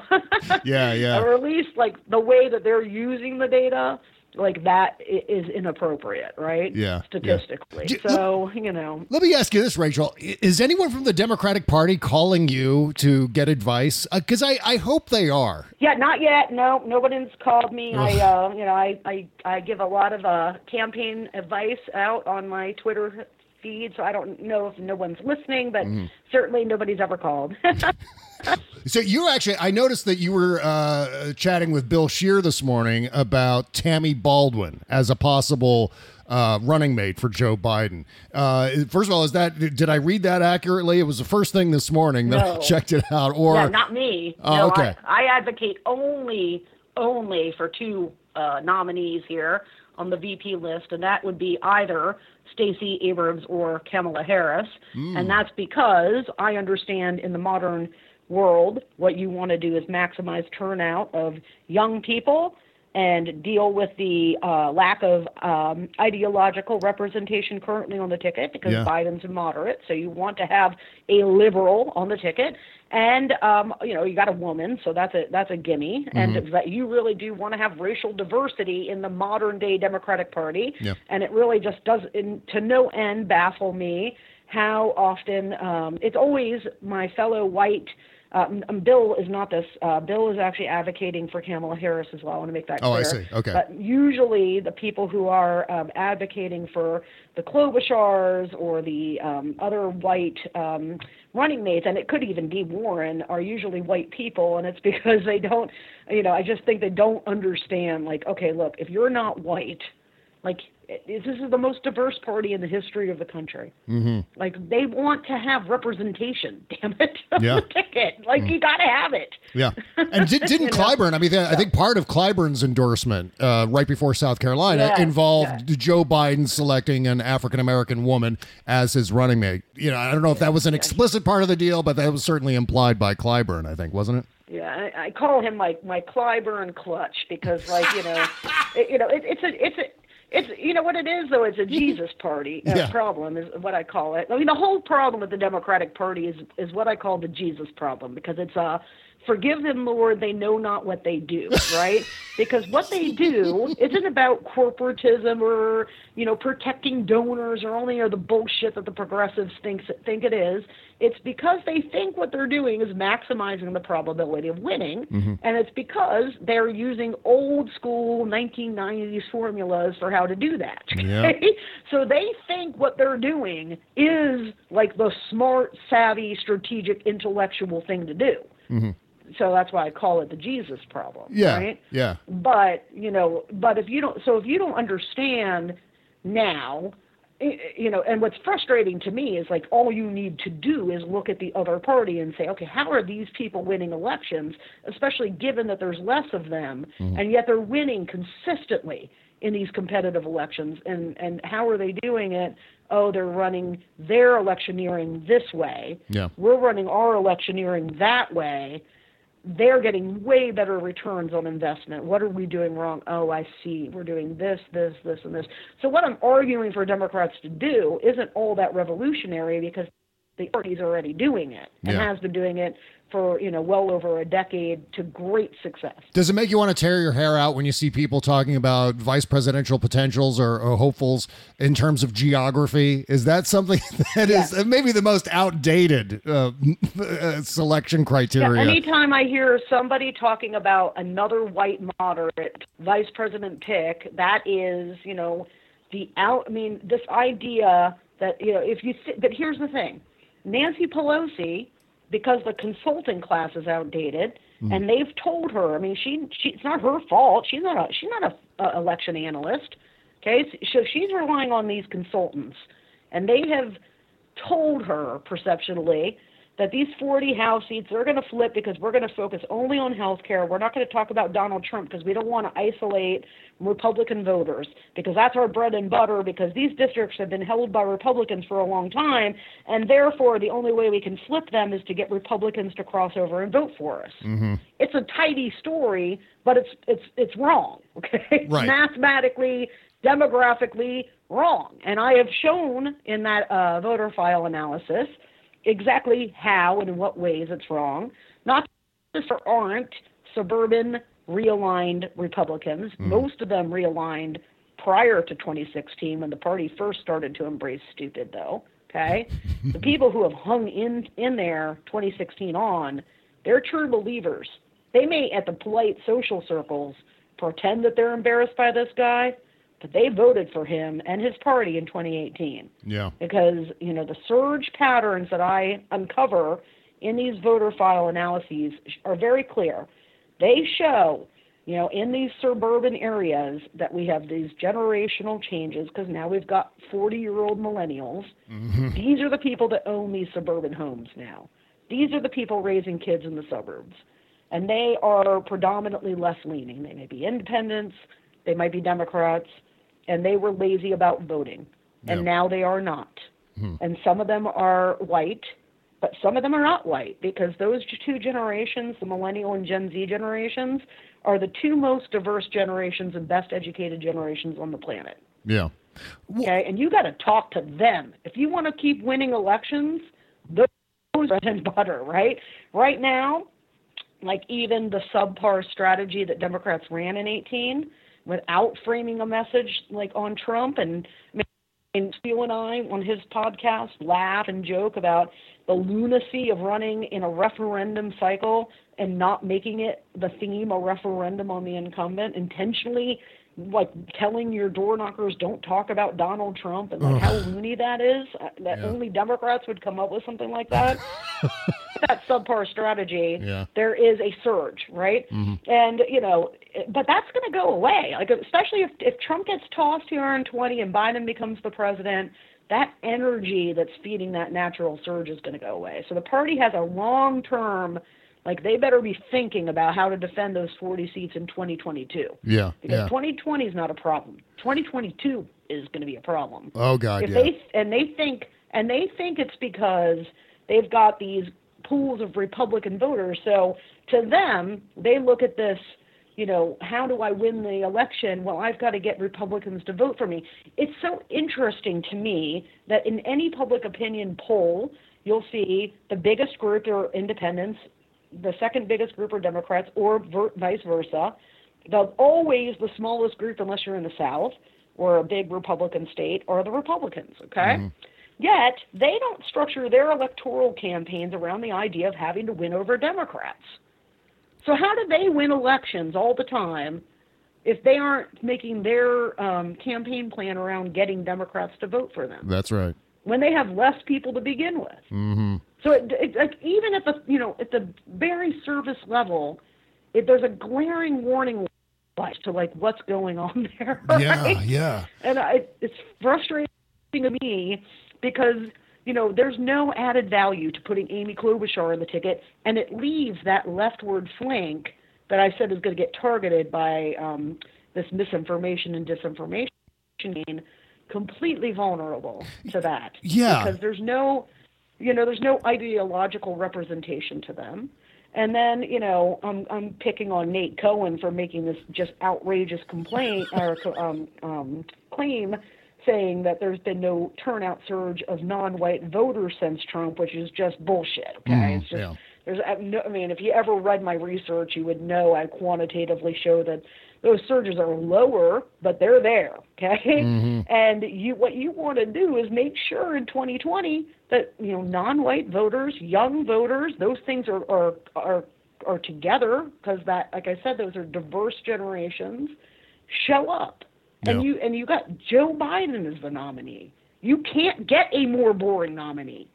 yeah yeah <laughs> or at least like the way that they're using the data like that is inappropriate, right? Yeah. Statistically. Yeah. So, you know. Let me ask you this, Rachel. Is anyone from the Democratic Party calling you to get advice? Because uh, I, I hope they are. Yeah, not yet. No, nobody's called me. I, uh, you know, I, I, I give a lot of uh, campaign advice out on my Twitter feed, so I don't know if no one's listening, but mm. certainly nobody's ever called. <laughs> so you actually, I noticed that you were uh, chatting with Bill Scher this morning about Tammy Baldwin as a possible uh, running mate for Joe Biden. Uh, first of all, is that did I read that accurately? It was the first thing this morning that no. I checked it out. Or yeah, not me. Oh, no, okay. I, I advocate only only for two uh, nominees here on the VP list, and that would be either Stacey Abrams or Kamala Harris. Mm. And that's because I understand in the modern world, what you want to do is maximize turnout of young people and deal with the uh, lack of um, ideological representation currently on the ticket because yeah. Biden's a moderate. So you want to have a liberal on the ticket, and um, you know you got a woman, so that's a that's a gimme. Mm-hmm. And that you really do want to have racial diversity in the modern day Democratic Party. Yeah. And it really just does, in, to no end, baffle me how often um, it's always my fellow white uh, Bill is not this. Uh, Bill is actually advocating for Kamala Harris as well. I want to make that clear. Oh, I see. Okay. But usually, the people who are um, advocating for the Klobuchars or the um, other white um, running mates, and it could even be Warren, are usually white people, and it's <laughs> because they don't. You know, I just think they don't understand. Like, okay, look, if you're not white, like this is the most diverse party in the history of the country. Mm-hmm. Like they want to have representation. <laughs> Damn it! Yeah. <laughs> ticket. Like mm. you got to have it. Yeah. And <laughs> did, not Clyburn? I mean, I think part of Clyburn's endorsement uh, right before South Carolina yeah, involved yeah. Joe Biden selecting an African American woman as his running mate. You know, I don't know if that was an explicit part of the deal, but that was certainly implied by Clyburn. I think, wasn't it? Yeah, I, I call him like my Clyburn clutch because, like, you know, it, you know, it, it's a, it's a it's you know what it is though. It's a Jesus party uh, yeah. problem is what I call it. I mean the whole problem with the Democratic Party is is what I call the Jesus problem because it's a Forgive them, Lord, they know not what they do, right? <laughs> because what they do isn't about corporatism or, you know, protecting donors or only or the bullshit that the progressives think, think it is. It's because they think what they're doing is maximizing the probability of winning, mm-hmm. and it's because they're using old school 1990s formulas for how to do that. <laughs> So they think what they're doing is like the smart, savvy, strategic, intellectual thing to do. Mm-hmm so that's why I call it the Jesus problem. Yeah. Right? Yeah. But you know, but if you don't, so if you don't understand now, you know, and what's frustrating to me is like all you need to do is look at the other party and say, okay, how are these people winning elections, especially given that there's less of them, mm-hmm. and yet they're winning consistently in these competitive elections, and and how are they doing it? Oh, they're running their electioneering this way. Yeah. We're running our electioneering that way they're getting way better returns on investment. What are we doing wrong? Oh, I see. We're doing this, this, this, and this. So what I'm arguing for Democrats to do isn't all that revolutionary because the party's already doing it and Yeah. has been doing it for you know well over a decade to great success. Does it make you want to tear your hair out when you see people talking about vice presidential potentials or, or hopefuls in terms of geography? Is that something <laughs> that is maybe the most outdated uh, <laughs> uh, selection criteria? Yeah, anytime I hear somebody talking about another white moderate vice president pick, that is, you know, the out. I mean, this idea that you know, if you. Th- but here's the thing: Nancy Pelosi, because the consulting class is outdated, mm-hmm. and they've told her. I mean, she, she it's not her fault. She's not a she's not a, a election analyst. Okay, so she's relying on these consultants, and they have told her perceptually that these 40 House seats are going to flip because we're going to focus only on health care. We're not going to talk about Donald Trump because we don't want to isolate Republican voters because that's our bread and butter because these districts have been held by Republicans for a long time and therefore the only way we can flip them is to get Republicans to cross over and vote for us. Mm-hmm. It's a tidy story, but it's it's it's wrong, <laughs> okay? Right. Mathematically, demographically wrong. And I have shown in that uh, voter file analysis exactly how and in what ways it's wrong. Not just there aren't suburban realigned Republicans. Hmm. Most of them realigned prior to 2016 when the party first started to embrace stupid, though. Okay, <laughs> the people who have hung in in there 2016 on, they're true believers. They may, at the polite social circles, pretend that they're embarrassed by this guy, but they voted for him and his party in 2018 Yeah. because you know the surge patterns that I uncover in these voter file analyses are very clear. They show, you know, in these suburban areas that we have these generational changes because now we've got 40-year-old millennials. Mm-hmm. These are the people that own these suburban homes now. These are the people raising kids in the suburbs. And they are predominantly less leaning. They may be independents, they might be Democrats, and they were lazy about voting. And Yeah. now they are not. Hmm. And some of them are white, but some of them are not white because those two generations, the millennial and Gen Z generations, are the two most diverse generations and best educated generations on the planet. Yeah. Okay, and you got to talk to them if you want to keep winning elections. Those are bread and butter, right? Right now, like even the subpar strategy that Democrats ran in 18, without framing a message like on Trump and. And Steele and I, on his podcast, laugh and joke about the lunacy of running in a referendum cycle and not making it the theme a referendum on the incumbent, intentionally like telling your door knockers don't talk about Donald Trump and like how loony that is. uh, That Yeah. only Democrats would come up with something like that. <laughs> that subpar strategy, Yeah. there is a surge, right? Mm-hmm. And you know, but that's going to go away. Like especially if if Trump gets tossed here in 20 and Biden becomes the president, that energy that's feeding that natural surge is going to go away. So the party has a long term. Like they better be thinking about how to defend those 40 seats in 2022 Yeah. because Yeah. 2020 is not a problem. 2022 is going to be a problem. Oh God. if Yeah. they and they think and they think it's because they've got these pools of Republican voters. So to them, they look at this. You know, how do I win the election? Well, I've got to get Republicans to vote for me. It's so interesting to me that in any public opinion poll, you'll see the biggest group are independents, the second biggest group are Democrats, or ver- vice versa. The always the smallest group, unless you're in the South or a big Republican state, are the Republicans. Okay. Mm-hmm. Yet they don't structure their electoral campaigns around the idea of having to win over Democrats. So how do they win elections all the time if they aren't making their um, campaign plan around getting Democrats to vote for them That's right. when they have less people to begin with? Mm-hmm. So it, it, like even at the you know at the very service level, it, there's a glaring warning light to like what's going on <laughs> there. Yeah. Yeah. And I, it's frustrating to me because you know there's no added value to putting Amy Klobuchar in the ticket, and it leaves that leftward flank that I said is going to get targeted by um, this misinformation and disinformation completely vulnerable to that. Yeah. because there's no, you know, there's no ideological representation to them. And then, you know, I'm I'm picking on Nate Cohn for making this just outrageous complaint or um, um, claim, saying that there's been no turnout surge of non-white voters since Trump, which is just bullshit. Okay, Mm, it's just yeah. there's I mean, if you ever read my research, you would know I quantitatively show that those surges are lower, but they're there. Okay, Mhm. <laughs> and you what you want to do is make sure in 2020 that you know non-white voters, young voters, those things are are are, are together because that, like I said, those are diverse generations. Show up, and Yeah. you and you got Joe Biden as the nominee. You can't get a more boring nominee.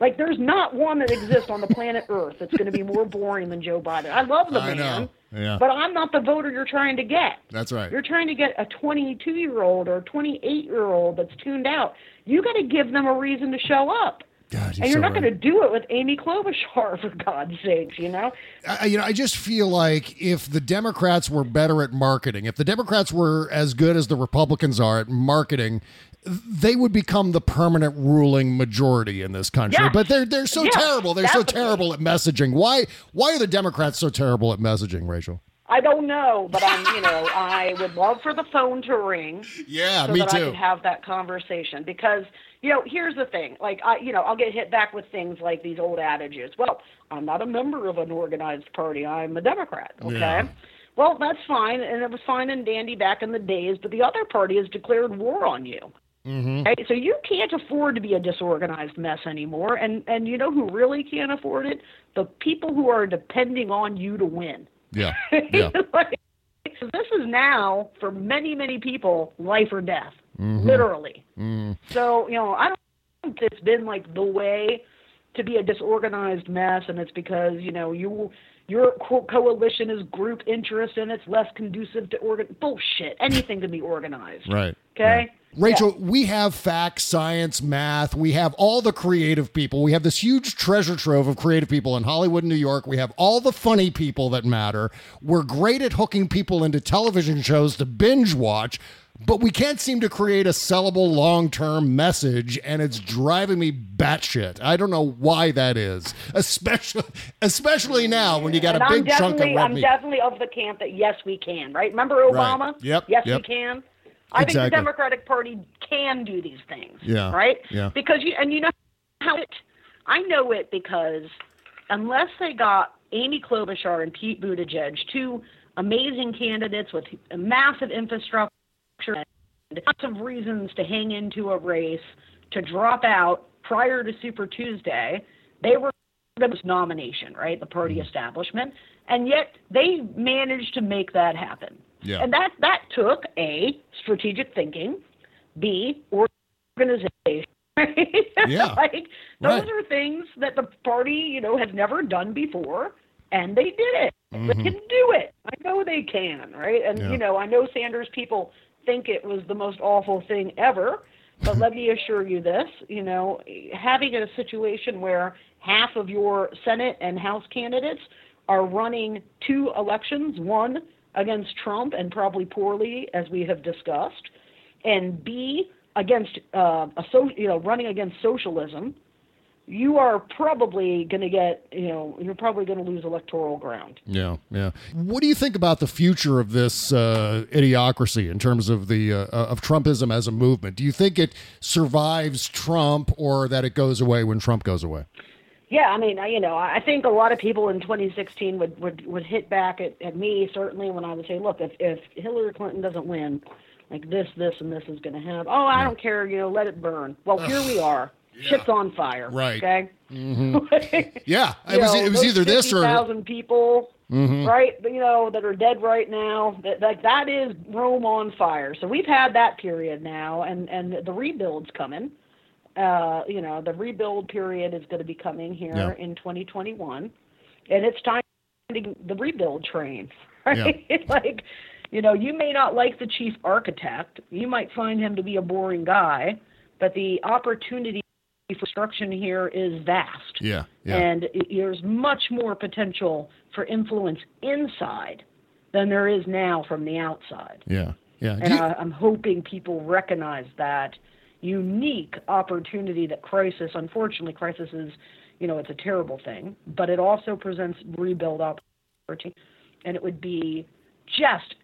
Like there's not one that exists on the planet Earth that's going to be more boring than Joe Biden. I love the I man. Yeah. but I'm not the voter you're trying to get. That's right. You're trying to get a 22 year old or 28 year old that's tuned out. You got to give them a reason to show up. God, and you're not going to do it with Amy Klobuchar, for God's sakes, you know? I, you know, I just feel like if the Democrats were better at marketing, if the Democrats were as good as the Republicans are at marketing, they would become the permanent ruling majority in this country. Yes. But they're they're so Yes, terrible. They're so terrible at messaging. Why why are the Democrats so terrible at messaging, Rachel? I don't know, but I'm, you know, <laughs> I would love for the phone to ring. Yeah, so me that I too. could have that conversation because, you know, here's the thing. Like, I, you know, I'll get hit back with things like these old adages. Well, I'm not a member of an organized party. I'm a Democrat. Okay. Yeah. Well, that's fine, and it was fine and dandy back in the days. But the other party has declared war on you. Mm-hmm. Okay, so you can't afford to be a disorganized mess anymore. And and you know who really can't afford it? The people who are depending on you to win. Yeah. <laughs> Yeah. like, so this is now for many many people life or death, Mhm. literally. Mm. So you know I don't think it's been like the way to be a disorganized mess, and it's because you know you your co- coalition is group interest and it's less conducive to organ bullshit. Anything can be organized. Right. Okay. Rachel, we have facts, science, math. We have all the creative people. We have this huge treasure trove of creative people in Hollywood and New York. We have all the funny people that matter. We're great at hooking people into television shows to binge watch, but we can't seem to create a sellable long term message, and it's driving me batshit. I don't know why that is, especially especially now when you got and a big chunk of red I'm meat. definitely of the camp that yes, we can. Right? Remember Right. Obama? Yep, Yes, yep. we can. I think the Democratic Party can do these things. Yeah, Right? yeah. Because you and you know how it. I know it because unless they got Amy Klobuchar and Pete Buttigieg, two amazing candidates with a massive infrastructure and lots of reasons to hang into a race to drop out prior to Super Tuesday, they were the nomination, right? The party establishment, and yet they managed to make that happen. Yeah. And that that took a strategic thinking, B organization. <laughs> Yeah. <laughs> like those Right. are things that the party, you know, has never done before, and they did it. They Mhm. can do it. I know they can, right? And Yeah. you know, I know Sanders people think it was the most awful thing ever, but let me assure you this, you know, having a situation where half of your Senate and House candidates are running two elections, one against Trump and probably poorly, as we have discussed, and B against uh, a so you know running against socialism, you are probably going to get you know you're probably going to lose electoral ground. Yeah, yeah. What do you think about the future of this uh, idiocracy in terms of the uh, of Trumpism as a movement? Do you think it survives Trump, or that it goes away when Trump goes away? Yeah, I mean, I- you know, I think a lot of people in 2016 would would, would hit back at, at me certainly when I would say, look, if if Hillary Clinton doesn't win, like this, this, and this is going to happen. Oh, I don't care, you know, let it burn. Well, here we are. Shit's on fire. Right. Okay. <laughs> Mhm. Yeah, it was know, it was either this or thousand people, Mhm. right? You know, that are dead right now. That like that is Rome on fire. So we've had that period now, and and the rebuild's coming. Uh, you know, the rebuild period is going to be coming here Yeah. in 2021, and it's time to get the rebuild train. <laughs> Right? <laughs> like, you know, you may not like the chief architect. You might find him to be a boring guy, but the opportunity for construction here is vast Yeah, yeah. and there's much more potential for influence inside than there is now from the outside. yeah, yeah. And I, I'm hoping people recognize that unique opportunity that crisis, unfortunately, crisis is, you know, it's a terrible thing, but it also presents rebuild opportunity, and it would be just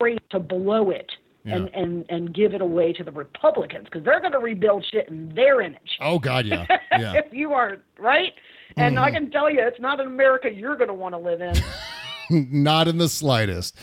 great to blow it yeah. and, and, and give it away to the Republicans because they're going to rebuild shit in their image. Oh, God, yeah. <laughs> yeah. if you are, right? And mm-hmm. I can tell you, it's not an America you're going to want to live in. <laughs> not in the slightest.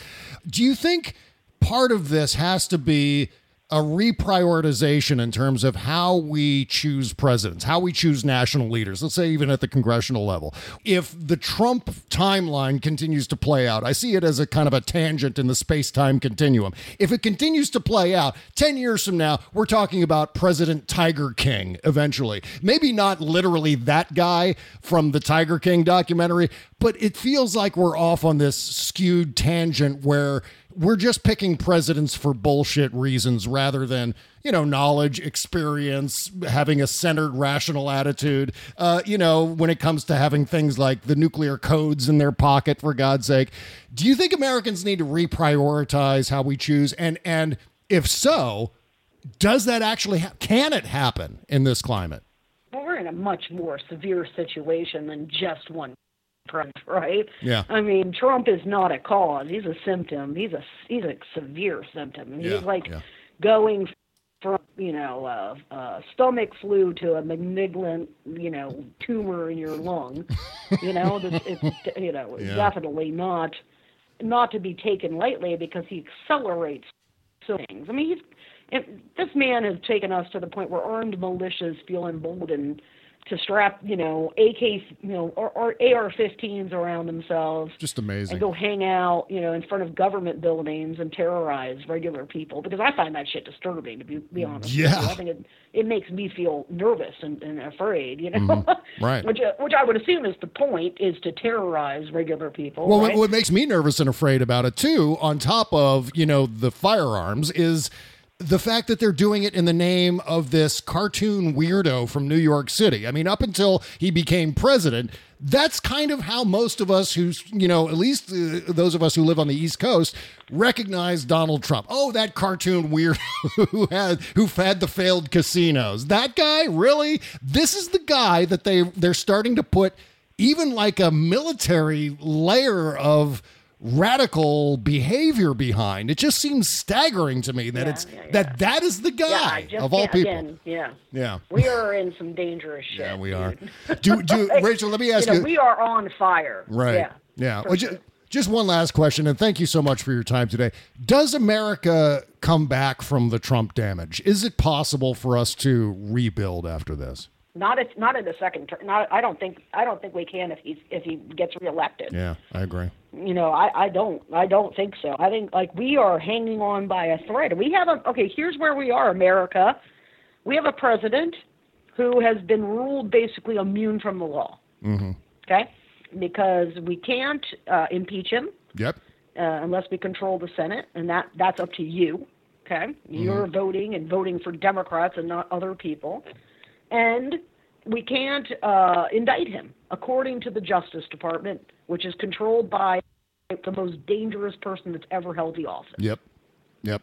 Do you think part of this has to be a reprioritization in terms of how we choose presidents, how we choose national leaders, let's say even at the congressional level. If the Trump timeline continues to play out, I see it as a kind of a tangent in the space time continuum. If it continues to play out, 10 years from now, we're talking about President Tiger King eventually. Maybe not literally that guy from the Tiger King documentary, but it feels like we're off on this skewed tangent where we're just picking presidents for bullshit reasons rather than you know knowledge experience having a centered rational attitude. Uh, you know when it comes to having things like the nuclear codes in their pocket for god's sake. Do you think americans need to reprioritize how we choose? And and if so does that actually ha- can it happen in this climate? Well we're in a much more severe situation than just one Trump, <laughs> right? Yeah. I mean, Trump is not a cause; he's a symptom. He's a he's a severe symptom. He's yeah, like yeah. going from you know uh, uh, stomach flu to a malignant you know tumor in your lung. you know, <laughs> it's, it's you know yeah. definitely not not to be taken lightly because he accelerates things. I mean, he's. this man has taken us to the point where armed militias feel emboldened to strap, you know, AK, you know, or, or AR-15s around themselves. Just amazing. And go hang out, you know, in front of government buildings and terrorize regular people because I find that shit disturbing to be, be honest. Yeah. I think it it makes me feel nervous and, and afraid, you know. Mm-hmm. Right. <laughs> which uh, which I would assume is the point is to terrorize regular people. Well, right? what, what makes me nervous and afraid about it too, on top of you know the firearms, is the fact that they're doing it in the name of this cartoon weirdo from New York City. I mean, up until he became president, that's kind of how most of us who's, you know, at least uh, those of us who live on the East Coast recognize Donald Trump. Oh, that cartoon weirdo <laughs> who had who fed the failed casinos. That guy, really? This is the guy that they they're starting to put even like a military layer of radical behavior behind. It just seems staggering to me that Yeah, it's yeah, yeah. that that is the guy just of all people. Again, yeah. Yeah. We are in some dangerous shit. Yeah, we are. <laughs> Do do Rachel, let me ask you. you, we are on fire. Right. Yeah. Yeah. Well, sure. just one last question, and thank you so much for your time today. Does America come back from the Trump damage? Is it possible for us to rebuild after this? Not if not in the second term. Not I don't think I don't think we can if he's if he gets reelected. Yeah, I agree. You know, I, I don't I don't think so. I think like we are hanging on by a thread. We have a okay, here's where we are, America. We have a president who has been ruled basically immune from the law. Mm-hmm. Okay? Because we can't uh, impeach him Yep. uh, unless we control the Senate, and that that's up to you. Okay, you're voting and voting for Democrats and not other people, and we can't uh, indict him according to the Justice Department, which is controlled by the most dangerous person that's ever held the office. Yep. Yep.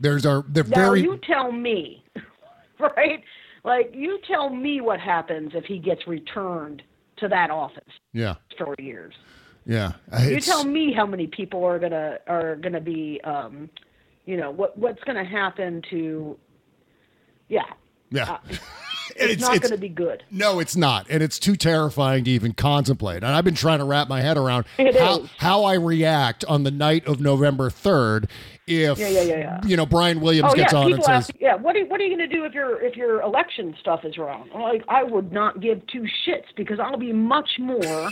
There's our they're Now very you tell me, <laughs> right? Like you tell me what happens if he gets returned to that office yeah for years. yeah. You It's- tell me how many people are gonna are gonna be, um, you know, what what's gonna happen to, yeah, yeah. uh, <laughs> it's, not gonna be good. No, it's not, and it's too terrifying to even contemplate. And I've been trying to wrap my head around It how is. how I react on the night of November third if Yeah, yeah, yeah, yeah. you know Brian Williams Oh gets yeah, on and says, ask, yeah, what are what are you gonna do if your if your election stuff is wrong? I'm Like I would not give two shits because I'll be much more,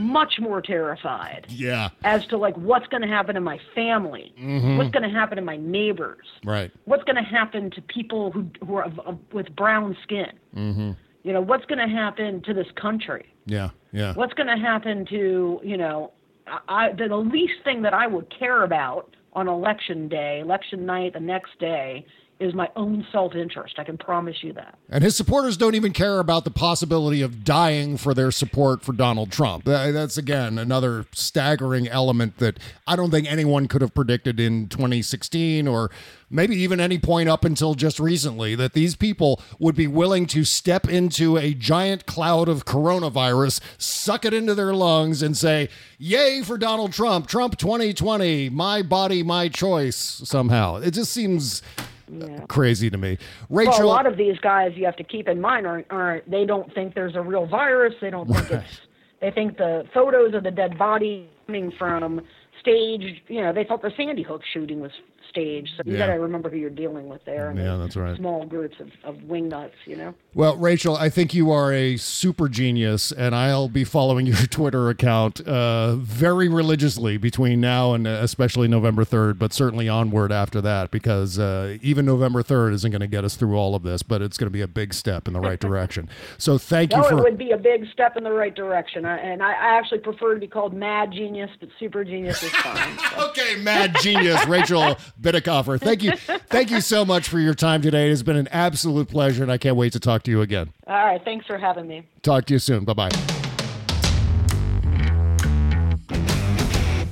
much more terrified "Yeah, as to like what's gonna happen to my family, Mhm. what's gonna happen to my neighbors, right, what's gonna happen to people who who are with brown skin. mm-hmm. You know, what's gonna happen to this country? yeah, yeah, What's going to happen to you know? I, I the, the least thing that I would care about on election day, election night, the next day, is my own self interest. I can promise you that. And his supporters don't even care about the possibility of dying for their support for Donald Trump. Uh, that's, again, another staggering element that I don't think anyone could have predicted in 2016 or maybe even any point up until just recently that these people would be willing to step into a giant cloud of coronavirus, suck it into their lungs, and say, Yay for Donald Trump, Trump 2020, my body, my choice, somehow. It just seems yeah. crazy to me. Rachel, well, a lot of these guys you have to keep in mind aren't, aren't they don't think there's a real virus. They don't think right. it's. They think the photos of the dead body coming from stage. You know, they thought the Sandy Hook shooting was stage. So you yeah. got to remember who you're dealing with there. Yeah, that's right. Small groups of, of wing nuts, you know. Well, Rachel, I think you are a super genius, and I'll be following <laughs> your Twitter account uh, very religiously between now and uh, especially November 3rd, but certainly onward after that, because uh, even November 3rd isn't going to get us through all of this, but it's going to be a big step in the right direction. <laughs> So thank no, you for. it would be a big step in the right direction. I, and I, I, actually prefer to be called Mad Genius, but Super Genius is fine. <laughs> So. okay, Mad Genius, Rachel Bitecofer. Thank you. Thank you so much for your time today. It has been an absolute pleasure, and I can't wait to talk to you again. All right. Thanks for having me. Talk to you soon. Bye bye.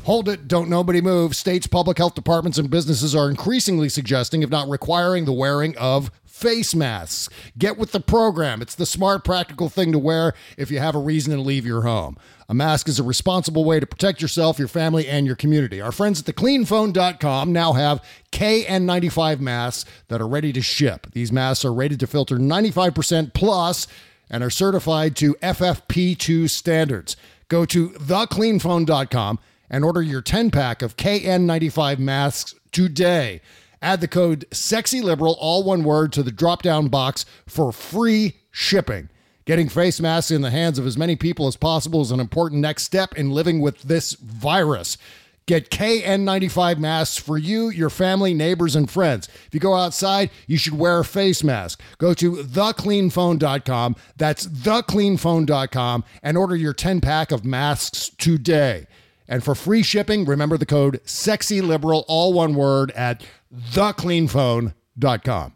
Hold it, don't nobody move. States, public health departments, and businesses are increasingly suggesting, if not requiring, the wearing of face masks. Get with the program. It's the smart, practical thing to wear if you have a reason to leave your home. A mask is a responsible way to protect yourself, your family, and your community. Our friends at thecleanphone.com now have KN95 masks that are ready to ship. These masks are rated to filter 95% plus and are certified to FFP2 standards. Go to thecleanphone.com and order your 10 pack of KN95 masks today. Add the code SEXYLIBERAL, all one word, to the drop down box for free shipping. Getting face masks in the hands of as many people as possible is an important next step in living with this virus. Get KN95 masks for you, your family, neighbors, and friends. If you go outside, you should wear a face mask. Go to thecleanphone.com. That's thecleanphone.com and order your 10 pack of masks today. And for free shipping, remember the code SEXYLIBERAL, all one word, at thecleanphone.com.